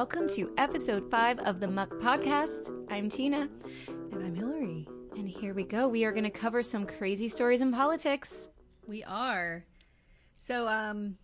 Welcome to episode five of the Muck Podcast. I'm Tina. And I'm Hillary. And here we go. We are going to cover some crazy stories in politics. We are. So, um,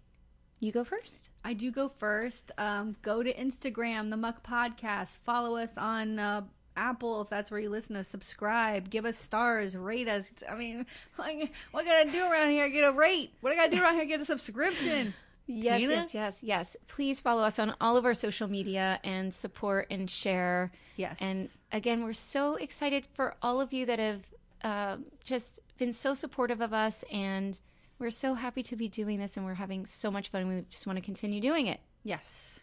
you go first. I do go first. Um, go to Instagram, the Muck Podcast. Follow us on uh, Apple if that's where you listen to. Subscribe, give us stars, rate us. I mean, like, what can I do around here? Get a rate. What I gotta do around here? Get a subscription. Yes, Tina? yes, yes, yes. Please follow us on all of our social media and support and share. Yes. And again, we're so excited for all of you that have uh, just been so supportive of us, and we're so happy to be doing this, and we're having so much fun. We just want to continue doing it. Yes.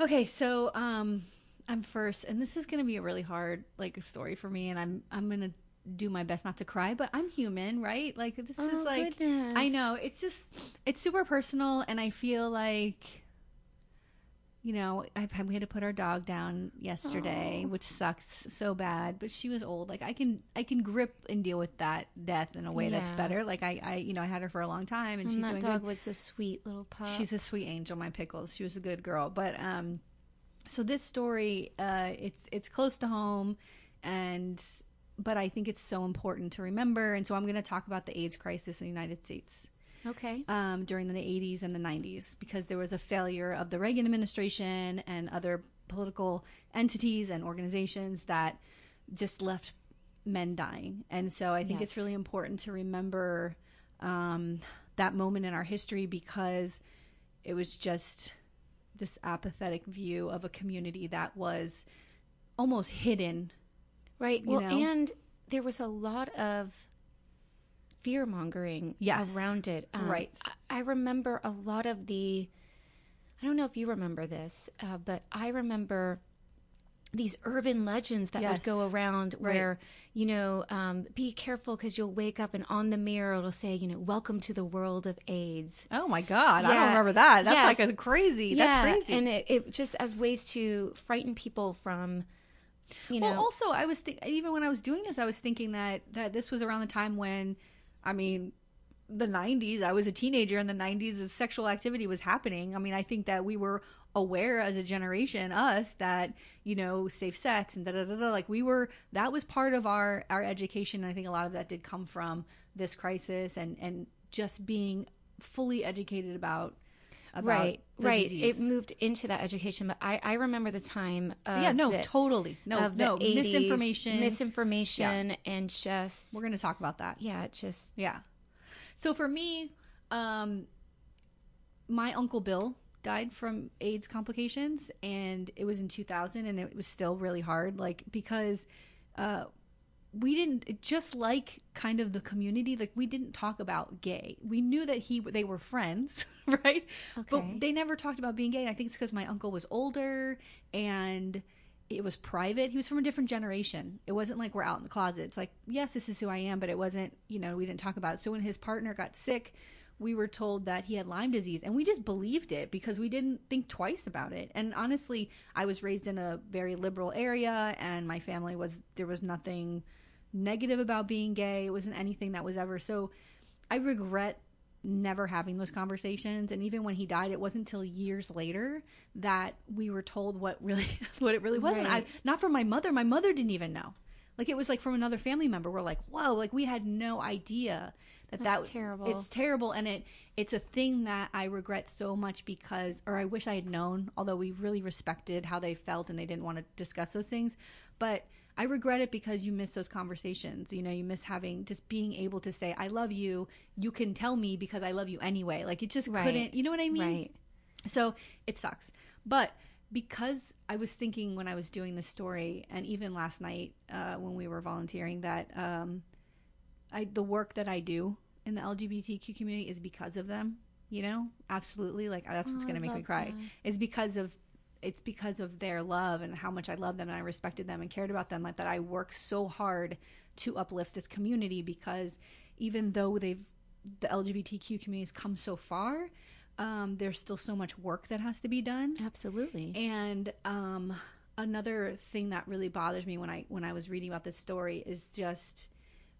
Okay, so um, I'm first, and this is going to be a really hard like story for me, and I'm I'm going to do my best not to cry, but I'm human, right? Like this oh, is like goodness. I know it's just it's super personal, and I feel like you know I've had, we had to put our dog down yesterday, oh. which sucks so bad. But she was old. Like I can I can grip and deal with that death in a way yeah. that's better. Like I I you know I had her for a long time, and, and she's that doing dog good. was a sweet little pup. She's a sweet angel, my pickles. She was a good girl, but um, so this story uh, it's it's close to home, and but I think it's so important to remember. And so I'm going to talk about the AIDS crisis in the United States. Okay. Um, during the 80s and the 90s, because there was a failure of the Reagan administration and other political entities and organizations that just left men dying. And so I think yes. it's really important to remember um, that moment in our history because it was just this apathetic view of a community that was almost hidden Right. Well, know? and there was a lot of fear mongering yes. around it. Um, right. I, I, remember a lot of the, I don't know if you remember this, uh, but I remember these urban legends that yes. would go around where, right. you know, um, be careful because you'll wake up and on the mirror it'll say, you know, welcome to the world of AIDS. Oh my God. Yeah. I don't remember that. That's yes. like a crazy. Yeah. That's crazy. And it, it just as ways to frighten people from, you know. Well, also, I was th- even when I was doing this, I was thinking that that this was around the time when, I mean, the 90s. I was a teenager in the 90s as sexual activity was happening. I mean, I think that we were aware as a generation, us, that, you know, safe sex and da da da da. Like we were, that was part of our, our education. I think a lot of that did come from this crisis and, and just being fully educated about right right disease. it moved into that education but i i remember the time yeah no the, totally no no 80s, misinformation misinformation yeah. and just we're going to talk about that yeah just yeah so for me um my uncle bill died from aids complications and it was in 2000 and it was still really hard like because uh we didn't just like kind of the community like we didn't talk about gay. We knew that he they were friends right? Okay. but they never talked about being gay. And i think it's because my uncle was older and it was private. He was from a different generation. It wasn't like we're out in the closet. It's like yes this is who i am but it wasn't you know we didn't talk about it. So when his partner got sick we were told that he had Lyme disease and we just believed it because we didn't think twice about it. And honestly, I was raised in a very liberal area and my family was there was nothing negative about being gay. It wasn't anything that was ever so. I regret never having those conversations. And even when he died it wasn't until years later that we were told what really what it really was right. and I not from my mother. My mother didn't even know. Like it was like from another family member. We're like whoa like we had no idea that That's that terrible. it's terrible. And it it's a thing that I regret so much because or I wish I had known although we really respected how they felt and they didn't want to discuss those things. But I regret it because you miss those conversations. You know, you miss having just being able to say, I love you. You can tell me because I love you anyway. Like it just right. couldn't, you know what I mean? Right. So it sucks. But because I was thinking when I was doing this story, and even last night uh, when we were volunteering, that um, I, the work that I do in the LGBTQ community is because of them. You know, absolutely. Like that's what's oh, going to make me cry. That. Is because of it's because of their love and how much I love them and I respected them and cared about them like that I work so hard to uplift this community because even though they've the LGBTQ community has come so far, um, there's still so much work that has to be done. Absolutely. And um, another thing that really bothers me when I when I was reading about this story is just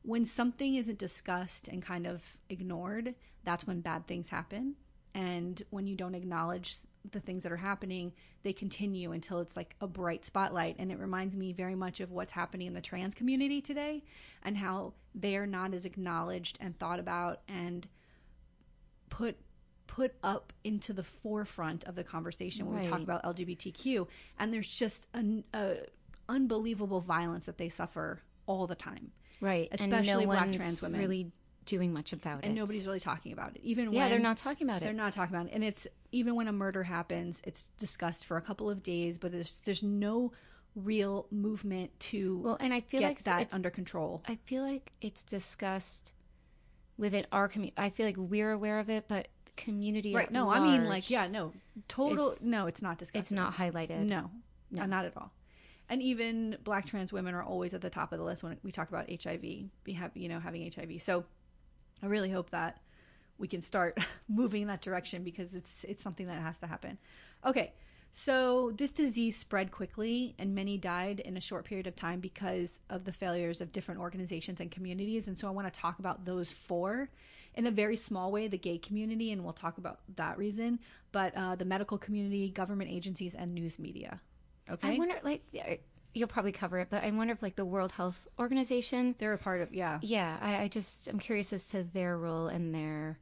when something isn't discussed and kind of ignored, that's when bad things happen and when you don't acknowledge the things that are happening, they continue until it's like a bright spotlight. And it reminds me very much of what's happening in the trans community today and how they are not as acknowledged and thought about and put put up into the forefront of the conversation when right. we talk about LGBTQ. And there's just an a unbelievable violence that they suffer all the time. Right. Especially no black trans women. Really doing much about and it. And nobody's really talking about it. Even yeah, when they're not talking about it. They're not talking about it. And it's even when a murder happens, it's discussed for a couple of days, but there's there's no real movement to well, and I feel like that under control. I feel like it's discussed within our community. I feel like we're aware of it, but community right? no, I mean like yeah, no, total. No, it's not discussed. It's not highlighted. No, no, not at all and even black trans women are always at the top of the list when we talk about HIV, be have, you know, having HIV. So I really hope that we can start moving in that direction because it's it's something that has to happen. Okay. So this disease spread quickly and many died in a short period of time because of the failures of different organizations and communities. And so I want to talk about those four in a very small way the gay community, and we'll talk about that reason, but uh, the medical community, government agencies, and news media. Okay. I wonder, like, you'll probably cover it, but I wonder if, like, the World Health Organization, they're a part of, yeah, yeah. I, I just I'm curious as to their role and their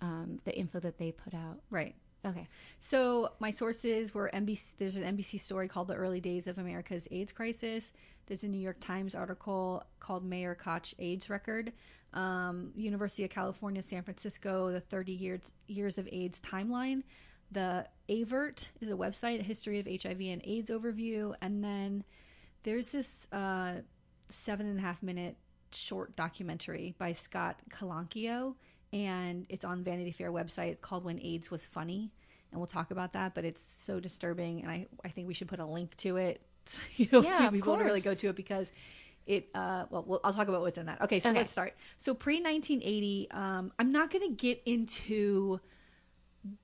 um, the info that they put out. Right. Okay. So my sources were NBC. There's an NBC story called "The Early Days of America's AIDS Crisis." There's a New York Times article called "Mayor Koch AIDS Record." Um, University of California, San Francisco, the 30 years years of AIDS timeline. The AVERT is a website, a history of HIV and AIDS overview. And then there's this uh, seven and a half minute short documentary by Scott Calonico, and it's on Vanity Fair website. It's called When AIDS Was Funny. And we'll talk about that, but it's so disturbing, and I, I think we should put a link to it. So, you know, yeah, people to really go to it because it uh well, well i'll talk about what's in that okay so okay. let's start so pre 1980 um i'm not going to get into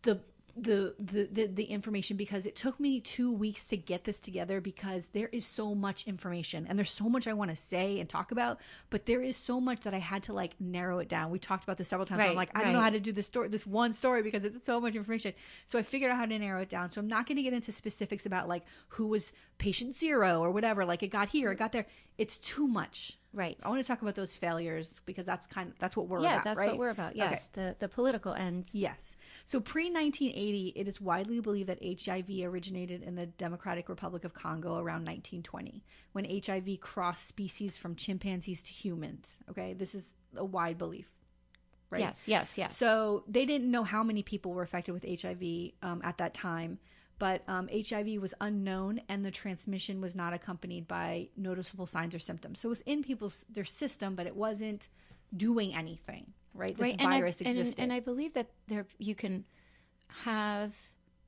the the, the, the the information because it took me two weeks to get this together because there is so much information and there's so much I want to say and talk about, but there is so much that I had to like narrow it down. We talked about this several times. Right, I'm like, I don't know how to do this story, this one story because it's so much information. So I figured out how to narrow it down. So I'm not going to get into specifics about like who was patient zero or whatever. Like it got here, it got there. It's too much. Right. I want to talk about those failures because that's kind of that's what we're about. yeah, about. that's right? what we're about. Yes, okay. the the political end. Yes. So pre 1980, it is widely believed that HIV originated in the Democratic Republic of Congo around 1920, when HIV crossed species from chimpanzees to humans. Okay, this is a wide belief. Right? Yes, yes, yes. So they didn't know how many people were affected with HIV um, at that time but um, HIV was unknown and the transmission was not accompanied by noticeable signs or symptoms. So it was in people's their system, but it wasn't doing anything. Right, this right. virus and I, existed, and, and I believe that there you can have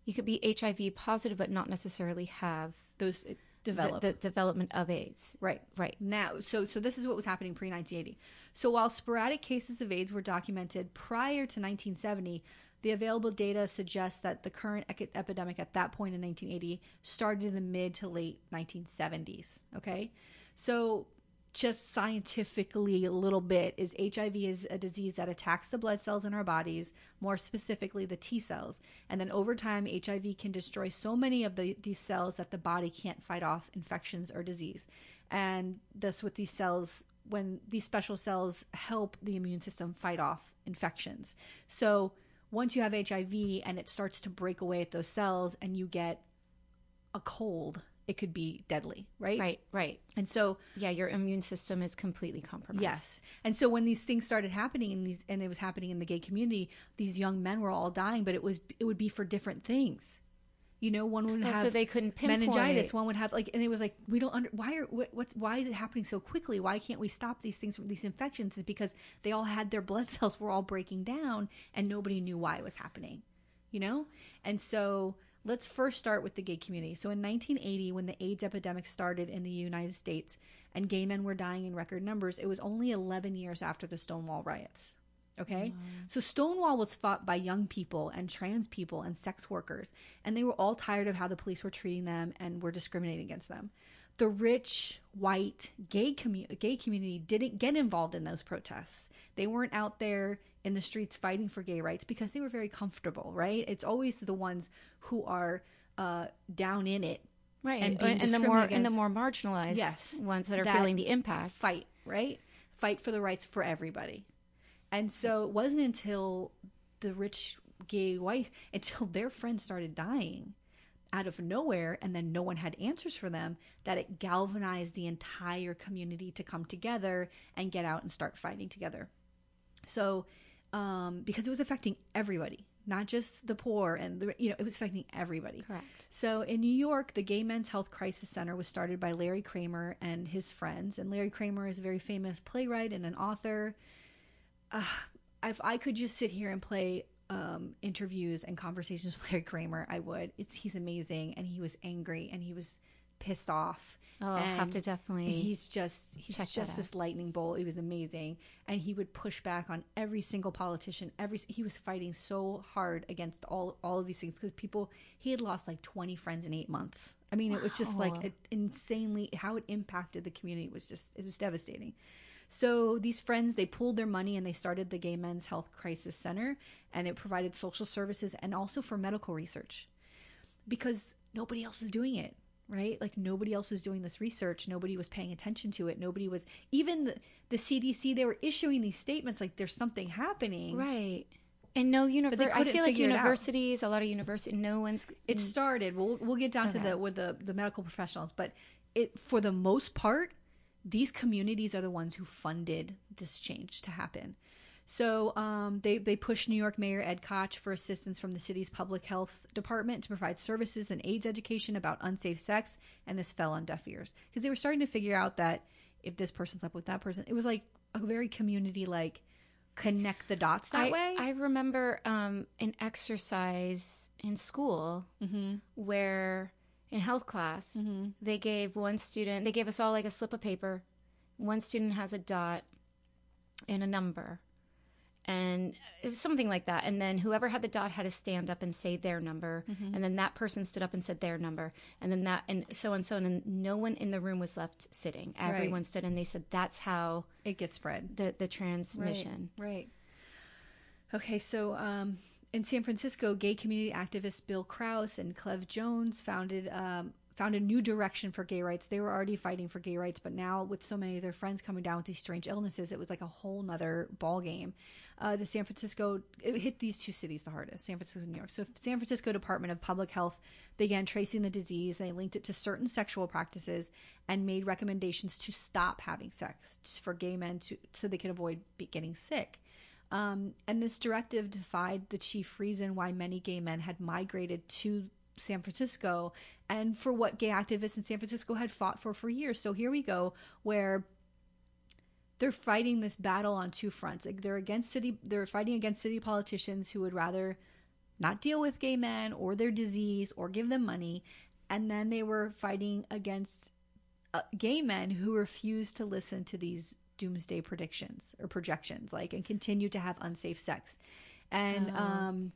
you could be HIV positive, but not necessarily have those develop the, the, development of AIDS. Right, right now. So, so this is what was happening pre 1980. So, while sporadic cases of AIDS were documented prior to 1970, the available data suggests that the current epidemic at that point in 1980 started in the mid to late 1970s. Okay, so just scientifically a little bit is HIV is a disease that attacks the blood cells in our bodies, more specifically the T cells. And then over time, HIV can destroy so many of the, these cells that the body can't fight off infections or disease. And thus, with these cells, when these special cells help the immune system fight off infections. So once you have HIV and it starts to break away at those cells and you get a cold, it could be deadly, right? Right, right. And so, yeah, your immune system is completely compromised. Yes. And so when these things started happening in these and it was happening in the gay community, these young men were all dying, but it was it would be for different things. You know, one would oh, have so they couldn't pinpoint. meningitis. One would have like, and it was like we don't under why are what, what's why is it happening so quickly? Why can't we stop these things from these infections? Is because they all had their blood cells were all breaking down, and nobody knew why it was happening. You know, and so let's first start with the gay community. So in 1980, when the AIDS epidemic started in the United States and gay men were dying in record numbers, it was only 11 years after the Stonewall riots. Okay. Mm. So Stonewall was fought by young people and trans people and sex workers, and they were all tired of how the police were treating them and were discriminating against them. The rich, white, gay, commu- gay community didn't get involved in those protests. They weren't out there in the streets fighting for gay rights because they were very comfortable, right? It's always the ones who are uh, down in it, right? And, and, and the more and the more marginalized yes, ones that are that feeling the impact. Fight, right? Fight for the rights for everybody. And so it wasn't until the rich gay white until their friends started dying out of nowhere and then no one had answers for them that it galvanized the entire community to come together and get out and start fighting together. So um, because it was affecting everybody not just the poor and the you know it was affecting everybody. Correct. So in new york the gay men's health crisis center was started by larry kramer and his friends. And larry kramer is a very famous playwright and an author uh, if i could just sit here and play um, interviews and conversations with Larry Kramer, I would. It's he's amazing, and he was angry and he was pissed off. Oh, I'll have to definitely. He's just he's just this lightning bolt. He was amazing, and he would push back on every single politician. Every he was fighting so hard against all all of these things because people he had lost like twenty friends in eight months. I mean, wow. it was just like insanely how it impacted the community was just it was devastating. So these friends, they pulled their money and they started the Gay Men's Health Crisis Center, and it provided social services and also for medical research because nobody else was doing it right like nobody else was doing this research nobody was paying attention to it nobody was even the, the cdc they were issuing these statements like there's something happening right and no university. I feel like universities, a lot of universities, no one's. It started. We'll we'll get down okay. to the with the the medical professionals, but it for the most part, these communities are the ones who funded this change to happen. So um, they they pushed New York Mayor Ed Koch for assistance from the city's public health department to provide services and AIDS education about unsafe sex, and this fell on deaf ears because they were starting to figure out that if this person slept with that person, it was like a very community like connect the dots that I, way. I remember um, an exercise in school mm-hmm. where in health class, mm-hmm. they gave one student, they gave us all like a slip of paper. One student has a dot and a number. And it was something like that. And then whoever had the dot had to stand up and say their number. Mm-hmm. And then that person stood up and said their number. And then that, and so on and so. On. And no one in the room was left sitting. Everyone right. stood. And they said that's how it gets spread. The, the transmission. Right. right. Okay. So, um, in San Francisco, gay community activists Bill Krause and Cleve Jones founded um, found a new direction for gay rights. They were already fighting for gay rights, but now with so many of their friends coming down with these strange illnesses, it was like a whole nother ball game. Uh, the San Francisco it hit these two cities the hardest, San Francisco and New York. So San Francisco Department of Public Health began tracing the disease. They linked it to certain sexual practices and made recommendations to stop having sex for gay men to so they could avoid getting sick. Um, and this directive defied the chief reason why many gay men had migrated to San Francisco and for what gay activists in San Francisco had fought for for years. So here we go, where they're fighting this battle on two fronts. Like they're against city, they're fighting against city politicians who would rather not deal with gay men or their disease or give them money, and then they were fighting against uh, gay men who refused to listen to these doomsday predictions or projections, like and continue to have unsafe sex. And oh. um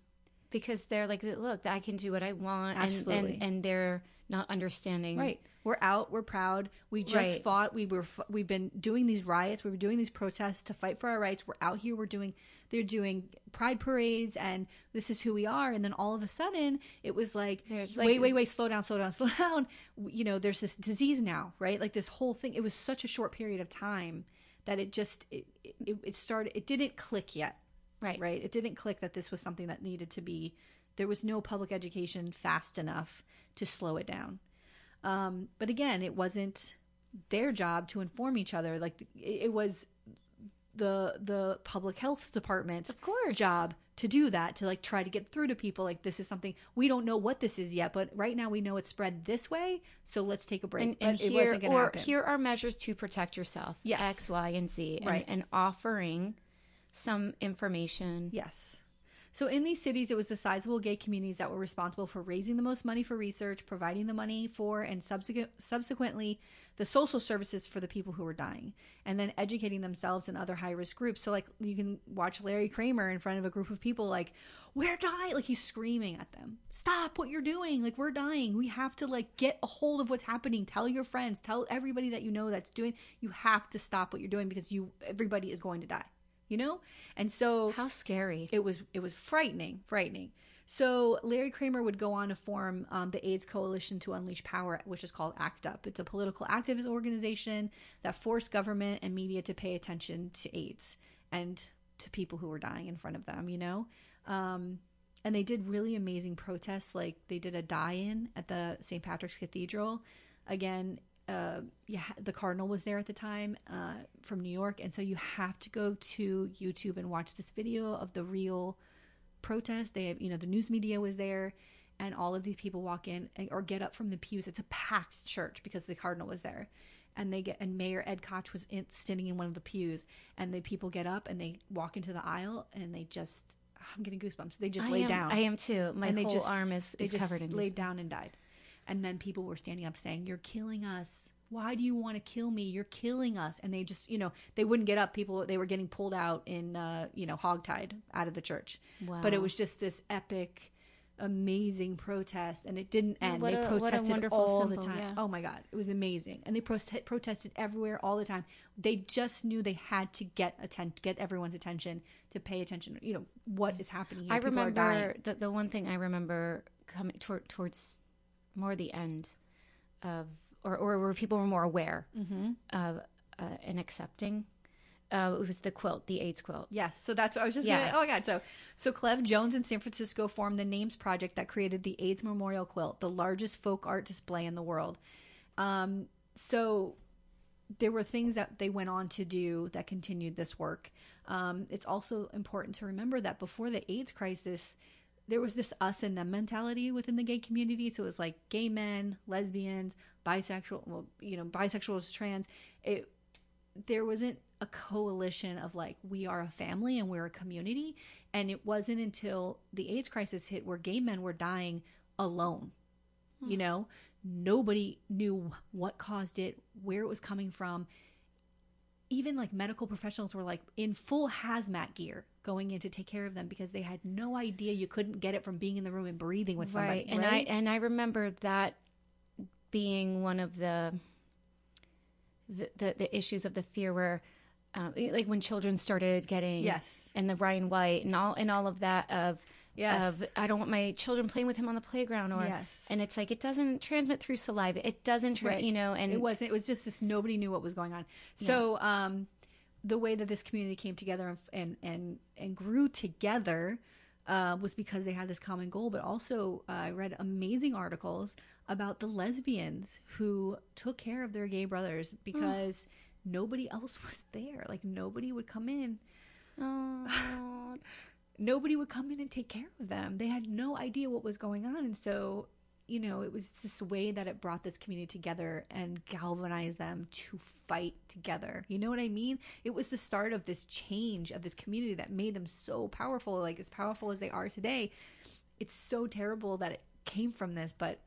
because they're like, look, I can do what I want, absolutely, and, and, and they're not understanding. Right, we're out, we're proud. We just right. fought. We were we've been doing these riots. We were doing these protests to fight for our rights. We're out here. We're doing. They're doing pride parades, and this is who we are. And then all of a sudden, it was like, like wait, wait, wait, slow down, slow down, slow down. You know, there's this disease now, right? Like this whole thing. It was such a short period of time that it just it, it, it started it didn't click yet. Right. Right? It didn't click that this was something that needed to be there was no public education fast enough to slow it down. Um, but again it wasn't their job to inform each other. Like it, it was the the public health department's of course. job to do that to like try to get through to people like this is something we don't know what this is yet but right now we know it's spread this way so let's take a break and, and here, or happen. here are measures to protect yourself yes x y and z and, right. and offering some information yes so in these cities, it was the sizable gay communities that were responsible for raising the most money for research, providing the money for, and subsequent, subsequently the social services for the people who were dying, and then educating themselves and other high risk groups. So like you can watch Larry Kramer in front of a group of people, like we're dying, like he's screaming at them, stop what you're doing, like we're dying. We have to like get a hold of what's happening. Tell your friends, tell everybody that you know that's doing. You have to stop what you're doing because you everybody is going to die you know? And so how scary. It was it was frightening, frightening. So Larry Kramer would go on to form um, the AIDS Coalition to Unleash Power, which is called ACT UP. It's a political activist organization that forced government and media to pay attention to AIDS and to people who were dying in front of them, you know? Um, and they did really amazing protests. Like they did a die-in at the St. Patrick's Cathedral. Again, uh, yeah, the Cardinal was there at the time uh, from New York, and so you have to go to YouTube and watch this video of the real protest. They have, you know, the news media was there, and all of these people walk in or get up from the pews. It's a packed church because the cardinal was there, and they get and Mayor Ed Koch was in, standing in one of the pews, and the people get up and they walk into the aisle and they just. I'm getting goosebumps. They just I lay am, down. I am too. My and whole just, arm is, is just covered in laid goosebumps. down and died. And then people were standing up saying, "You're killing us. Why do you want to kill me? You're killing us." And they just, you know, they wouldn't get up. People they were getting pulled out in, uh, you know, hogtied out of the church. Wow. But it was just this epic, amazing protest, and it didn't end. What they a- protested all the time. yeah. Oh my god, it was amazing, and they prote- protested everywhere all the time. They just knew they had to get atten- get everyone's attention to pay attention. You know what is happening here. I People remember the the one thing I remember coming toward, towards more the end of, or or where people were more aware Mm-hmm. of uh, and accepting. Uh, it was the quilt, the AIDS quilt. Yes, so that's what I was just Yeah. gonna. Oh my god! So, so Cleve Jones in San Francisco formed the Names Project that created the AIDS Memorial Quilt, the largest folk art display in the world. Um, so there were things that they went on to do that continued this work. Um, it's also important to remember that before the AIDS crisis, there was this us and them mentality within the gay community. So it was like gay men, lesbians, bisexual, well, you know, bisexuals, trans. It there wasn't a coalition of like we are a family and we're a community and it wasn't until the AIDS crisis hit where gay men were dying alone. Hmm. You know, nobody knew what caused it, where it was coming from. Even like medical professionals were like in full hazmat gear going in to take care of them because they had no idea you couldn't get it from being in the room and breathing with somebody. right and i and i remember that being one of the the the, the issues of the fear where um, like when children started getting Yes. and the Ryan White and all and all of that of Yes. of I don't want my children playing with him on the playground or Yes. and it's like it doesn't transmit through saliva it doesn't tra- you know and it wasn't it was just this nobody knew what was going on so um the way that this community came together and and and, and grew together uh, was because they had this common goal. But also uh, i read amazing articles about the lesbians who took care of their gay brothers because nobody else was there. Like nobody would come in. Oh, nobody would come in and take care of them. They had no idea what was going on. And so, you know, it was this way that it brought this community together and galvanized them to fight together. You know what I mean? It was the start of this change of this community that made them so powerful, like as powerful as they are today. It's so terrible that it came from this, but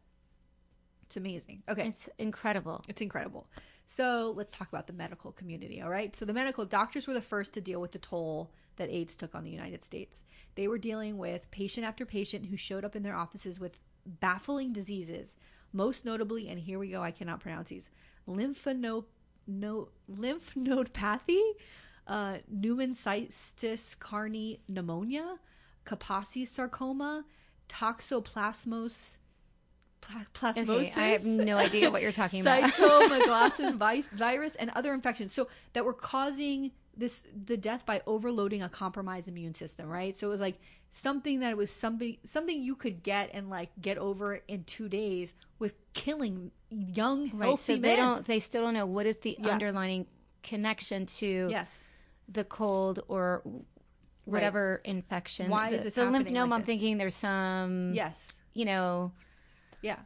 it's amazing. Okay. it's incredible It's incredible. So let's talk about the medical community. All right. So the medical doctors were the first to deal with the toll that AIDS took on the United States. They were dealing with patient after patient who showed up in their offices with baffling diseases, most notably, and here we go, I cannot pronounce these lymphanode, no, lymph nodepathy, uh, Newman cystis carni pneumonia, Kaposi sarcoma, toxoplasmos pla- plasmosis. okay I have no idea what you're talking about cytomegalosin vi- virus and other infections so that were causing this the death by overloading a compromised immune system right so it was like something that was something something you could get and like get over in two days was killing young right healthy so men they don't they still don't know what is the Yeah. underlining connection to yes the cold or whatever infection. Why the, is this the lymph node? like I'm thinking there's some, yes you know, yeah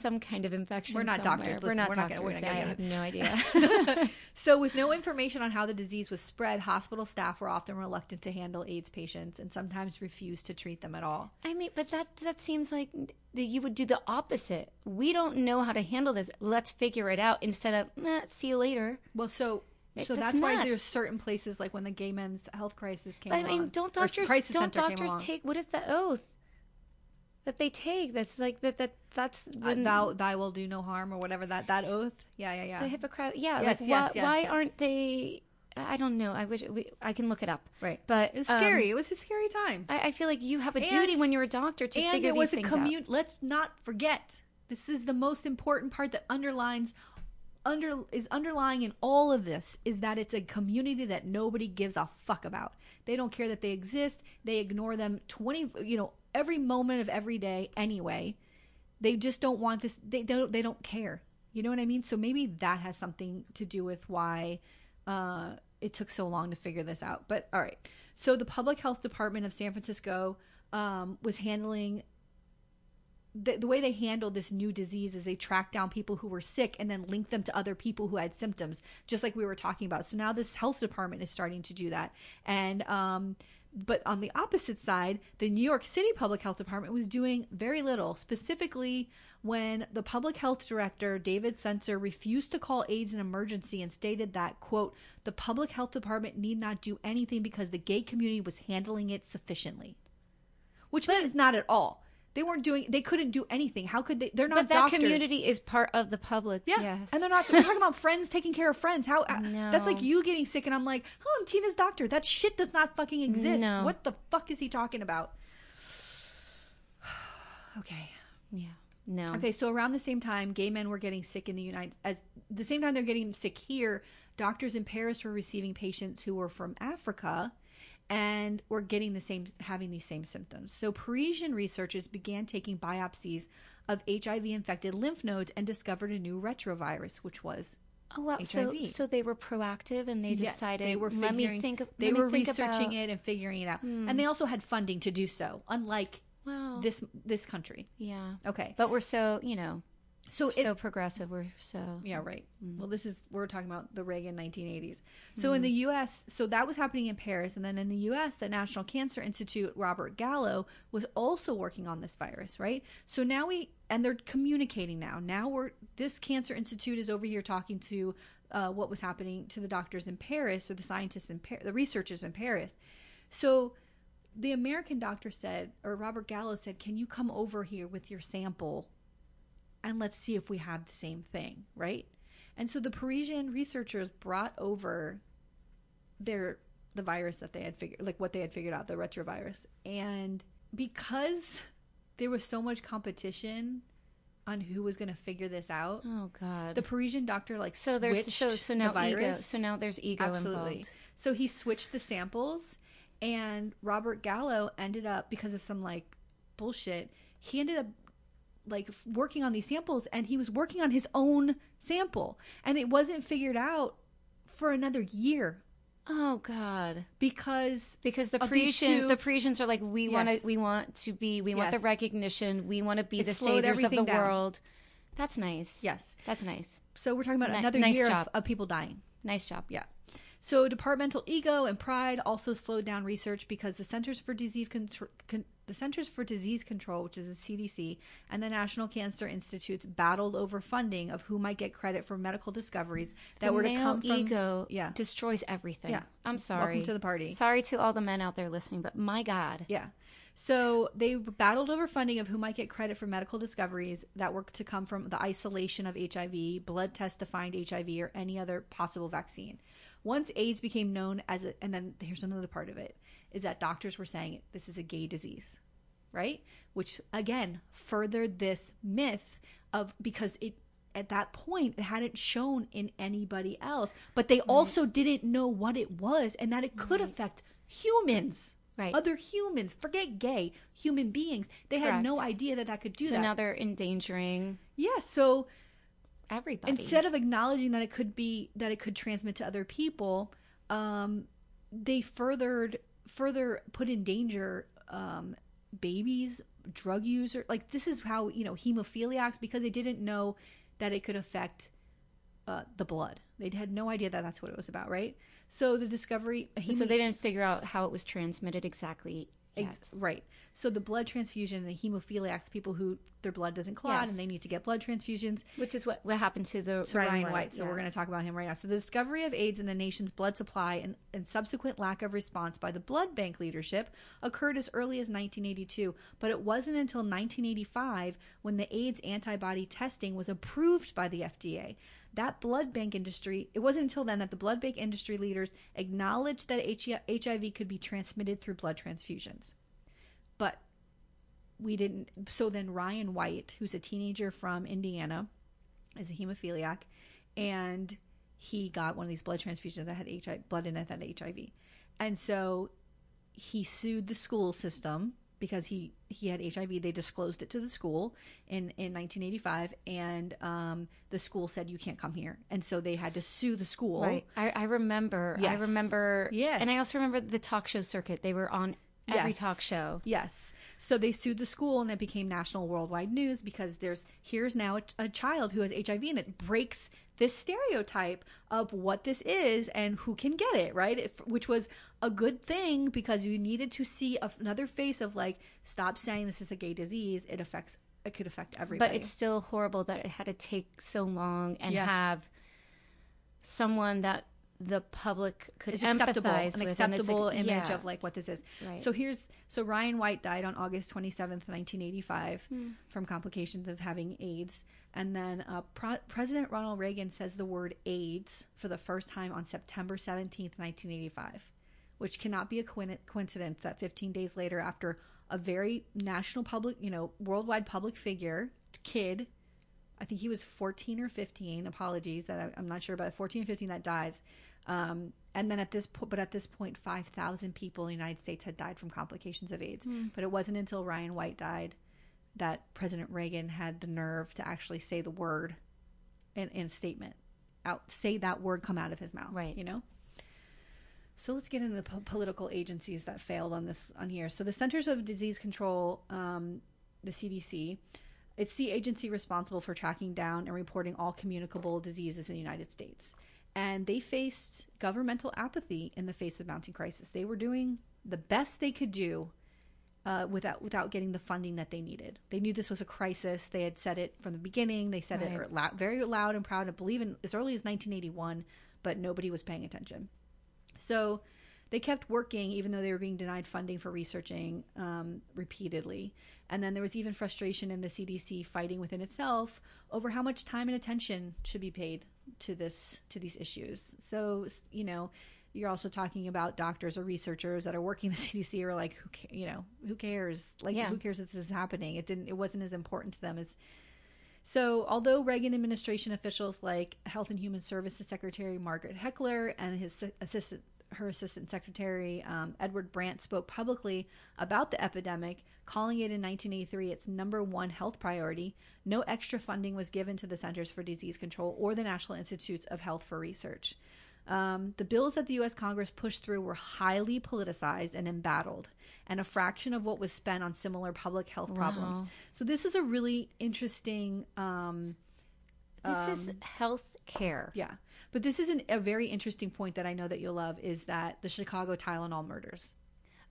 some kind of infection. We're not somewhere. doctors. We're Listen, not we're not gonna- doctors. we're I gonna have no idea. So, with no information on how the disease was spread, hospital staff were often reluctant to handle AIDS patients and sometimes refused to treat them at all. I mean, but that that seems like that you would do the opposite. We don't know how to handle this. Let's figure it out instead of eh, see you later. Well, so so that's that's, why there's certain places like when the gay men's health crisis came But I mean, don't doctors don't doctors take what is the oath that they take? That's like that that that's Uh, thou thou will do no harm or whatever that that oath? Yeah, yeah, yeah. the Hippocratic. Yeah, Yes, like yes, why, yes, why yeah. aren't they? I don't know. I wish we, I can look it up. Right. But It was um, scary. it was a scary time. I, I feel like you have a And- duty when you're a doctor to and figure it was these a things commun- Let's not forget. This is the most important part that underlines under is underlying in all of this is that it's a community that nobody gives a fuck about. They don't care that they exist. They ignore them 20 you know every moment of every day anyway. They just don't want this they don't they don't care. You know what I mean? So maybe that has something to do with why uh it took so long to figure this out. But all right. So the public health department of San Francisco um, was handling the, the way they handled this new disease is they tracked down people who were sick and then linked them to other people who had symptoms, just like we were talking about. So now this health department is starting to do that. And, um, but on the opposite side, the New York City Public Health Department was doing very little, specifically when the public health director, David Sencer, refused to call AIDS an emergency and stated that, quote, the public health department need not do anything because the gay community was handling it sufficiently. Which means not at all. They weren't doing. They couldn't do anything. How could they? They're not But that doctors. community is part of the public. Yeah, Yes. and they're not. We're talking about friends taking care of friends. How? No. That's like you getting sick, and I'm like, oh, I'm Tina's doctor. That shit does not fucking exist. No. What the fuck is he talking about? okay. Yeah. No. Okay, so around the same time, gay men were getting sick in the United as the same time they're getting sick here, doctors in Paris were receiving patients who were from Africa and were getting the same having these same symptoms. So Parisian researchers began taking biopsies of HIV infected lymph nodes and discovered a new retrovirus, which was Oh wow! So HIV. so they were proactive and they Yeah, decided. they were figuring, let me think. they let me were think researching about- it and figuring it out. Hmm. And they also had funding to do so, unlike Wow. this this country. yeah. Okay. But we're so you know So it, so progressive. We're so Yeah, right. Mm. Well, this is we're talking about the Reagan 1980s. So in the U.S., so that was happening in Paris, and then in the U.S., the National Cancer Institute, Robert Gallo, was also working on this virus, right? So now we and they're communicating now. Now we're this Cancer Institute is over here talking to uh, what was happening to the doctors in Paris or the scientists in Paris, the researchers in Paris. So the American doctor said, or Robert Gallo said, "Can you come over here with your sample and let's see if we have the same thing, right? And so the Parisian researchers brought over their the virus that they had figured like what they had figured out, the retrovirus. And because there was so much competition on who was going to figure this out, Oh God. the Parisian doctor like so there's switched so so now the ego. So now there's ego Absolutely. involved. So he switched the samples, and Robert Gallo ended up because of some like bullshit. He ended up like working on these samples, and he was working on his own sample, and it wasn't figured out for another year Oh God. because Because the Parisian the Parisians are like we want to we want to be we want the recognition we want to be the saviors of the down. world. That's nice. yes. That's nice. So we're talking about Ni- another nice year of, of people dying. Nice job. Yeah. So departmental ego and pride also slowed down research because the Centers for Disease Control, Con- the Centers for Disease Control, which is the CDC, and the National Cancer Institutes battled over funding of who might get credit for medical discoveries that the were to come from ego yeah. destroys everything. Yeah. I'm sorry. Welcome to the party. Sorry to all the men out there listening, but my God. Yeah. So they battled over funding of who might get credit for medical discoveries that were to come from the isolation of HIV, blood tests to find HIV, or any other possible vaccine. Once AIDS became known as a, and then here's another part of it, is that doctors were saying this is a gay disease, right? Which again furthered this myth of because it at that point it hadn't shown in anybody else, but they also didn't know what it was and that it could affect humans Right. other humans. Forget gay human beings. They had no idea that that could do so that. now they're endangering yes so everybody. instead of acknowledging that it could be that it could transmit to other people um they furthered further put in danger um babies drug users. like this is how you know hemophiliacs because they didn't know that it could affect uh, the blood they had no idea that that's what it was about right so the discovery so they didn't figure out how it was transmitted exactly. Ex- right. So the blood transfusion, the hemophiliacs, people who their blood doesn't clot Yes. and they need to get blood transfusions. Which is what, what happened to the To Ryan, White. So yeah. we're going to talk about him right now. So the discovery of AIDS in the nation's blood supply and, and subsequent lack of response by the blood bank leadership occurred as early as 1982, but it wasn't until 1985 when the AIDS antibody testing was approved by the FDA. That blood bank industry, it wasn't until then that the blood bank industry leaders acknowledged that HIV could be transmitted through blood transfusions. But we didn't. So then Ryan White, who's a teenager from Indiana, is a hemophiliac, and he got one of these blood transfusions that had HIV, blood in it that had HIV. And so he sued the school system because he he had HIV. They disclosed it to the school in in 1985, and um, the school said you can't come here, and so they had to sue the school. Right. I, I remember. Yes. I remember. Yes. And I also remember the talk show circuit. They were on every yes. talk show. Yes. So they sued the school, and it became national, worldwide news because there's here's now a, a child who has HIV, and it breaks this stereotype of what this is and who can get it, right? It, which was a good thing because you needed to see another face of like, stop saying this is a gay disease. It affects, it could affect everybody. But it's still horrible that it had to take so long and yes. have someone that the public could it's acceptable, an acceptable image yeah. of like what this is. Right. So here's so Ryan White died on August 27th, 1985, hmm. from complications of having AIDS, and then uh, Pro- President Ronald Reagan says the word AIDS for the first time on September 17th, 1985, which cannot be a coincidence that 15 days later, after a very national public, you know, worldwide public figure, kid, I think he was 14 or 15. Apologies that I, am not sure, but 14 or 15 that dies. Um, and then at this point, but at this point, 5,000 people in the United States had died from complications of AIDS. Mm. But it wasn't until Ryan White died that President Reagan had the nerve to actually say the word in, in a statement, out say that word come out of his mouth. Right. You know. So let's get into the po- political agencies that failed on this on here. So the Centers of Disease Control, um, the CDC, it's the agency responsible for tracking down and reporting all communicable diseases in the United States and they faced governmental apathy in the face of mounting crisis. They were doing the best they could do uh, without without getting the funding that they needed. They knew this was a crisis. They had said it from the beginning. They said right. it loud, very loud and proud. I believe in as early as 1981, but nobody was paying attention. So they kept working even though they were being denied funding for researching um, repeatedly. And then there was even frustration in the CDC fighting within itself over how much time and attention should be paid to this to these issues. So you know, you're also talking about doctors or researchers that are working in the CDC are like, who you know, who cares? Like, yeah. who cares if this is happening? It didn't. It wasn't as important to them as. So, although Reagan administration officials like Health and Human Services Secretary Margaret Heckler and his assistant her assistant secretary, um, Edward Brandt, spoke publicly about the epidemic, calling it in 1983 its number one health priority. No extra funding was given to the Centers for Disease Control or the National Institutes of Health for Research. Um, the bills that the U.S. Congress pushed through were highly politicized and embattled, and a fraction of what was spent on similar public health problems. So, this is a really interesting. Um, this um, is health care. Yeah. But this is an, a very interesting point that I know that you'll love is that the Chicago Tylenol murders.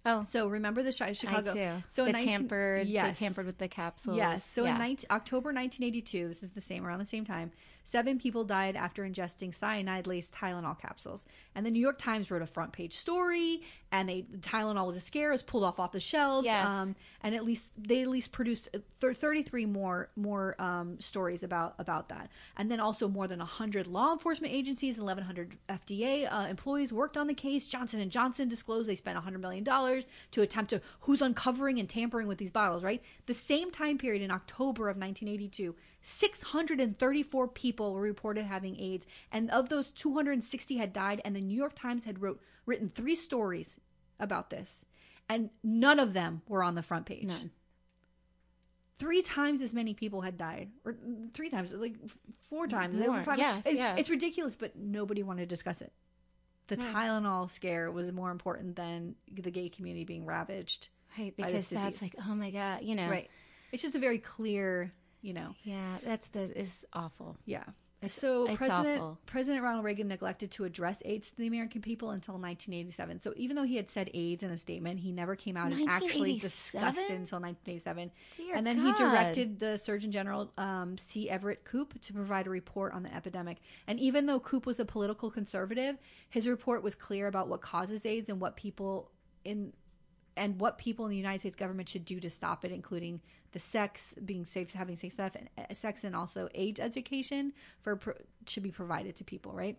Oh, so remember the Chicago? I do. So the 19, tampered, yes, they tampered with the capsules. Yes. So yeah. in 19, October 1982, this is the same around the same time. Seven people died after ingesting cyanide laced Tylenol capsules. And the New York Times wrote a front page story, and they Tylenol was a scare, it was pulled off off the shelves. Yes. Um, and at least they at least produced 33 more more um, stories about about that. And then also more than 100 law enforcement agencies, 1,100 FDA uh, employees worked on the case. Johnson and Johnson disclosed they spent 100 million dollars to attempt to who's uncovering and tampering with these bottles. Right, the same time period in October of 1982 634 people were reported having AIDS, and of those, 260 had died. And the New York Times had wrote written three stories about this, and none of them were on the front page. None. Three times as many people had died, or three times, like four times. More. Yes, it, yeah. It's ridiculous, but nobody wanted to discuss it. The no. Tylenol scare was more important than the gay community being ravaged. Right, because that's like, oh my god, you know. Right. It's just a very clear you know. Yeah, that's the is awful. Yeah. So it's President awful. President Ronald Reagan neglected to address AIDS to the American people until 1987. So even though he had said AIDS in a statement, he never came out and actually discussed it until 1987. Dear and then God. he directed the Surgeon General um, C. Everett Koop to provide a report on the epidemic. And even though Koop was a political conservative, his report was clear about what causes AIDS and what people in and what people in the United States government should do to stop it, including the sex, being safe, having safe sex, and, uh, sex, and also age education for should be provided to people, right?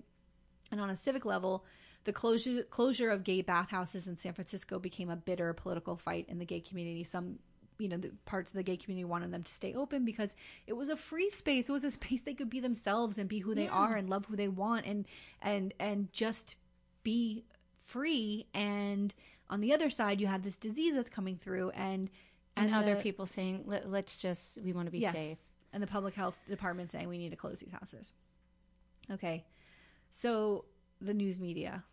And on a civic level, the closure closure of gay bathhouses in San Francisco became a bitter political fight in the gay community. Some you know the parts of the gay community wanted them to stay open because it was a free space it was a space they could be themselves and be who they yeah. are and love who they want and and and just be free and on the other side you had this disease that's coming through and and, and other the, people saying Let, us just we want to be yes, safe. And the public health department saying we need to close these houses. Okay. So the news media.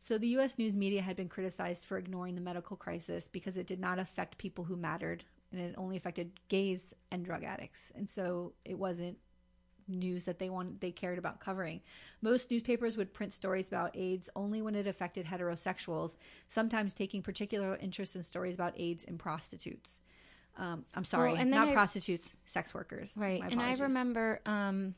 So the US news media had been criticized for ignoring the medical crisis because it did not affect people who mattered and it only affected gays and drug addicts. And so it wasn't news that they wanted they cared about covering. Most newspapers would print stories about AIDS only when it affected heterosexuals, sometimes taking particular interest in stories about AIDS in prostitutes. Um, I'm sorry, well, not I, prostitutes, sex workers. Right. And I remember um,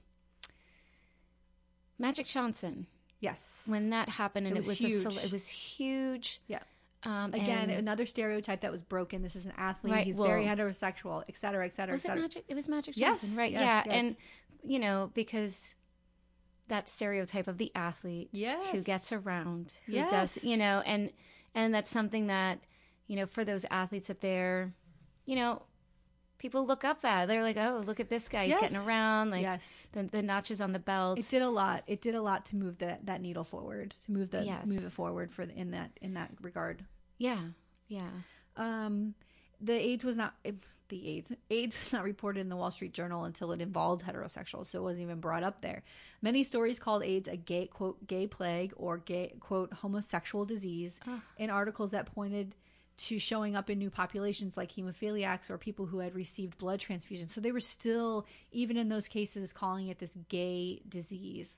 Magic Johnson Yes. When that happened, and it was, it was huge. A, it was huge. Yeah. Um, Again, another stereotype that was broken. This is an athlete. Right, He's well, very heterosexual, et cetera, et cetera, was et cetera. It, Magic, it was Magic Johnson, yes, right? Yes, yeah. Yes. And, you know, because that stereotype of the athlete yes. who gets around, who yes. does, you know, and, and that's something that, you know, for those athletes that they're, you know, people look up at. They're like, oh, look at this guy. He's yes. getting around. Like yes. the, the notches on the belt. It did a lot. It did a lot to move that that needle forward, to move the yes. move it forward for the, in that in that regard. Yeah. Yeah. Um, the age was not the AIDS. AIDS was not reported in the Wall Street Journal until it involved heterosexuals, so it wasn't even brought up there. Many stories called AIDS a gay quote gay plague or gay quote homosexual disease in articles that pointed to showing up in new populations like hemophiliacs or people who had received blood transfusions. So they were still, even in those cases, calling it this gay disease.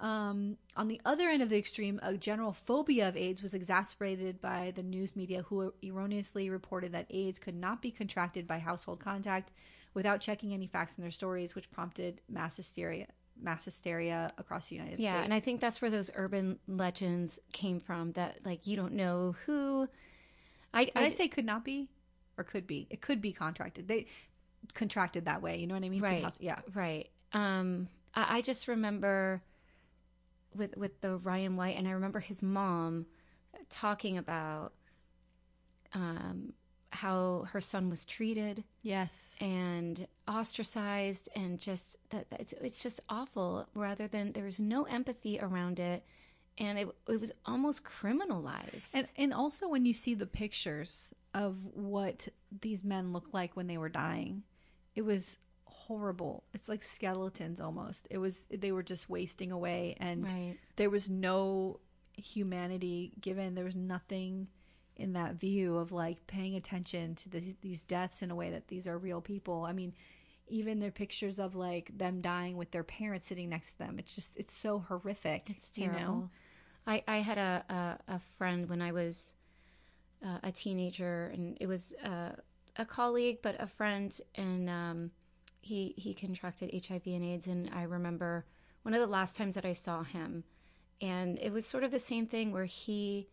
Um, on the other end of the extreme, a general phobia of AIDS was exacerbated by the news media, who erroneously reported that AIDS could not be contracted by household contact without checking any facts in their stories, which prompted mass hysteria mass hysteria across the United yeah, States. Yeah, and I think that's where those urban legends came from that like you don't know who I, I, I say could not be or could be. It could be contracted. They contracted that way. You know what I mean? Right. Yeah. Right. Um, I, I just remember with with the Ryan White, and I remember his mom talking about um, how her son was treated. Yes. And ostracized, and just that it's it's just awful. Rather than there was no empathy around it and it, it was almost criminalized. And and also when you see the pictures of what these men looked like when they were dying, it was horrible. It's like skeletons almost. It was they were just wasting away and right. there was no humanity given. There was nothing in that view of like paying attention to the, these deaths in a way that these are real people. I mean, even their pictures of like them dying with their parents sitting next to them. It's just it's so horrific. It's terrible. You know? I, I had a, a, a friend when I was uh, a teenager, and it was uh, a colleague, but a friend, and um, he he contracted HIV and AIDS. And I remember one of the last times that I saw him, and it was sort of the same thing where he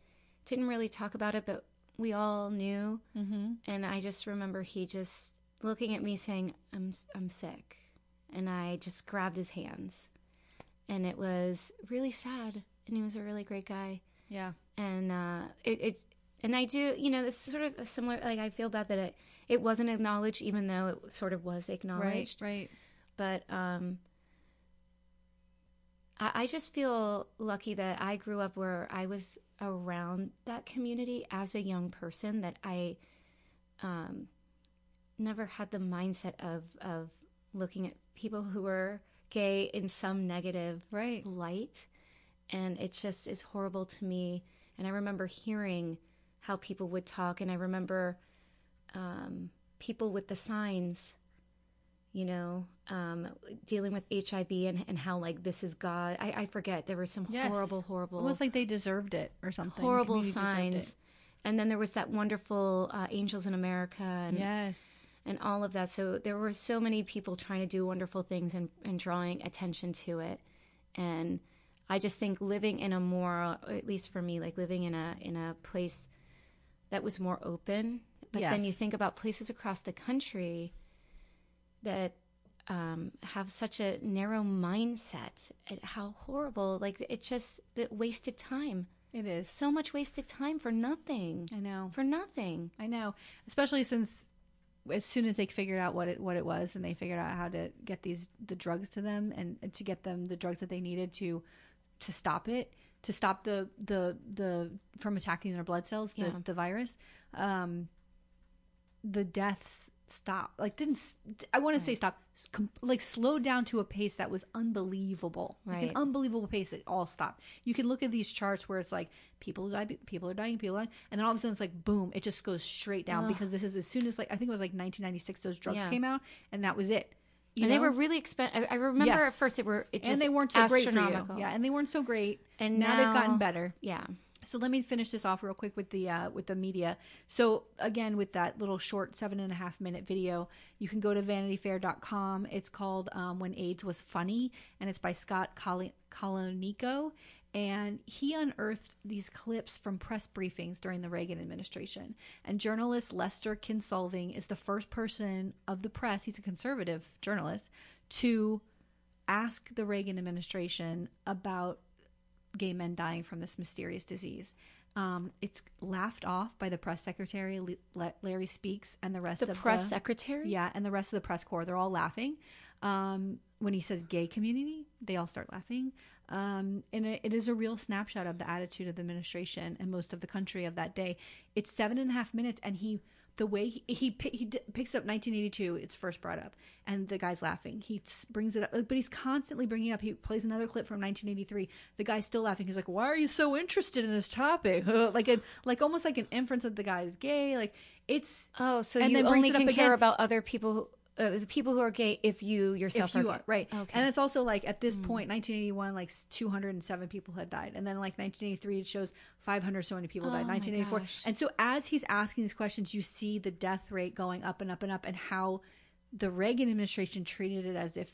didn't really talk about it, but we all knew. Mm-hmm. And I just remember he just looking at me saying, "I'm I'm sick," and I just grabbed his hands, and it was really sad and he was a really great guy. Yeah. And uh, it, it and I do, you know, this is sort of similar. Like I feel bad that it it wasn't acknowledged, even though it sort of was acknowledged. Right. Right. But um, I, I just feel lucky that I grew up where I was around that community as a young person. That I um, never had the mindset of of looking at people who were gay in some negative right. light and it's just is horrible to me. And I remember hearing how people would talk, and I remember um, people with the signs, you know, um, dealing with HIV and, and how like this is God. I, I forget there were some yes. horrible, horrible, almost like they deserved it or something. Horrible signs. And then there was that wonderful uh, Angels in America. And, yes and all of that. So there were so many people trying to do wonderful things and, and drawing attention to it. And I just think living in a more, at least for me, like living in a in a place that was more open. But Yes. then you think about places across the country that um, have such a narrow mindset. At how horrible! Like it's just the wasted time. It is. So much wasted time for nothing. I know. For nothing. I know, especially since as soon as they figured out what it what it was and they figured out how to get these the drugs to them and, and to get them the drugs that they needed to to stop it to stop the the the from attacking their blood cells the, Yeah. the virus um the deaths stop like didn't i want to say stop like slowed down to a pace that was unbelievable like Right. an unbelievable pace it all stopped you can look at these charts where it's like people die people are dying people are dying and then all of a sudden it's like boom it just goes straight down because this is as soon as like i think it was like 1996 those drugs Yeah. came out and that was it You and they were really expensive. I, remember Yes. at first they were it just and they weren't so great for you. astronomical. Yeah, and they weren't so great. And now, they've gotten better. Yeah. So let me finish this off real quick with the uh, with the media. So again, with that little short seven and a half minute video, you can go to VanityFair.com. It's called um, "When AIDS Was Funny," and it's by Scott Col- Calonico. And he unearthed these clips from press briefings during the Reagan administration. And journalist Lester Kinsolving is the first person of the press. He's a conservative journalist to ask the Reagan administration about gay men dying from this mysterious disease. Um, it's laughed off by the press secretary, Le- Larry Speakes, and the rest The of press the, press secretary? Yeah, and the rest of the press corps. They're all laughing. Um, when he says gay community, they all start laughing. Um, and it, it is a real snapshot of the attitude of the administration and most of the country of that day. It's seven and a half minutes, and he the way he he, he d- picks up 1982 it's first brought up and the guy's laughing. He brings it up but he's constantly bringing it up. He plays another clip from 1983 the guy's still laughing. He's like why are you so interested in this topic? Like a like almost like an inference that the guy is gay. Like it's Oh, so And you then only can again. care about other people, who, uh, the people who are gay, if you yourself if you are, are right. Okay. and it's also like at this point 1981 like 207 people had died. And then like 1983 it shows 500 so many people died. Oh my 1984 and so as he's asking these questions you see the death rate going up and up and up and how the reagan administration treated it as if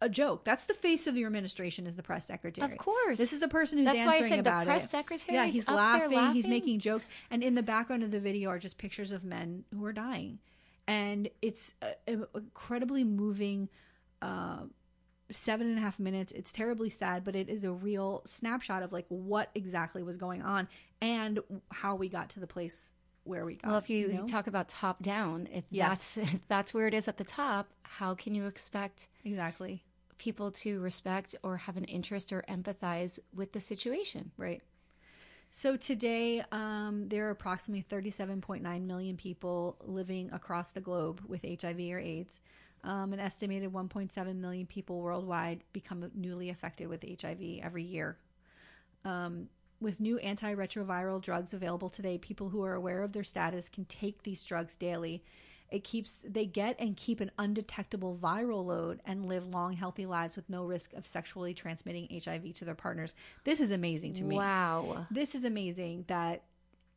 a joke. That's the face of your administration is the press secretary. Of course. this is the person who's That's why I answering said the press it. secretary yeah he's there laughing, he's making jokes. And in the background of the video are just pictures of men who are dying and it's uh, incredibly moving uh, seven and a half minutes. It's terribly sad, but it is a real snapshot of like what exactly was going on and how we got to the place where we got. Well, if you, know? talk about top down, if Yes. that's if that's where it is at the top, how can you expect exactly people to respect or have an interest or empathize with the situation? right. So today, um, there are approximately 37.9 million people living across the globe with HIV or AIDS. Um, an estimated 1.7 million people worldwide become newly affected with HIV every year. Um, with new antiretroviral drugs available today, people who are aware of their status can take these drugs daily. It keeps they get and keep an undetectable viral load and live long, healthy lives with no risk of sexually transmitting HIV to their partners. This is amazing to me. Wow. This is amazing that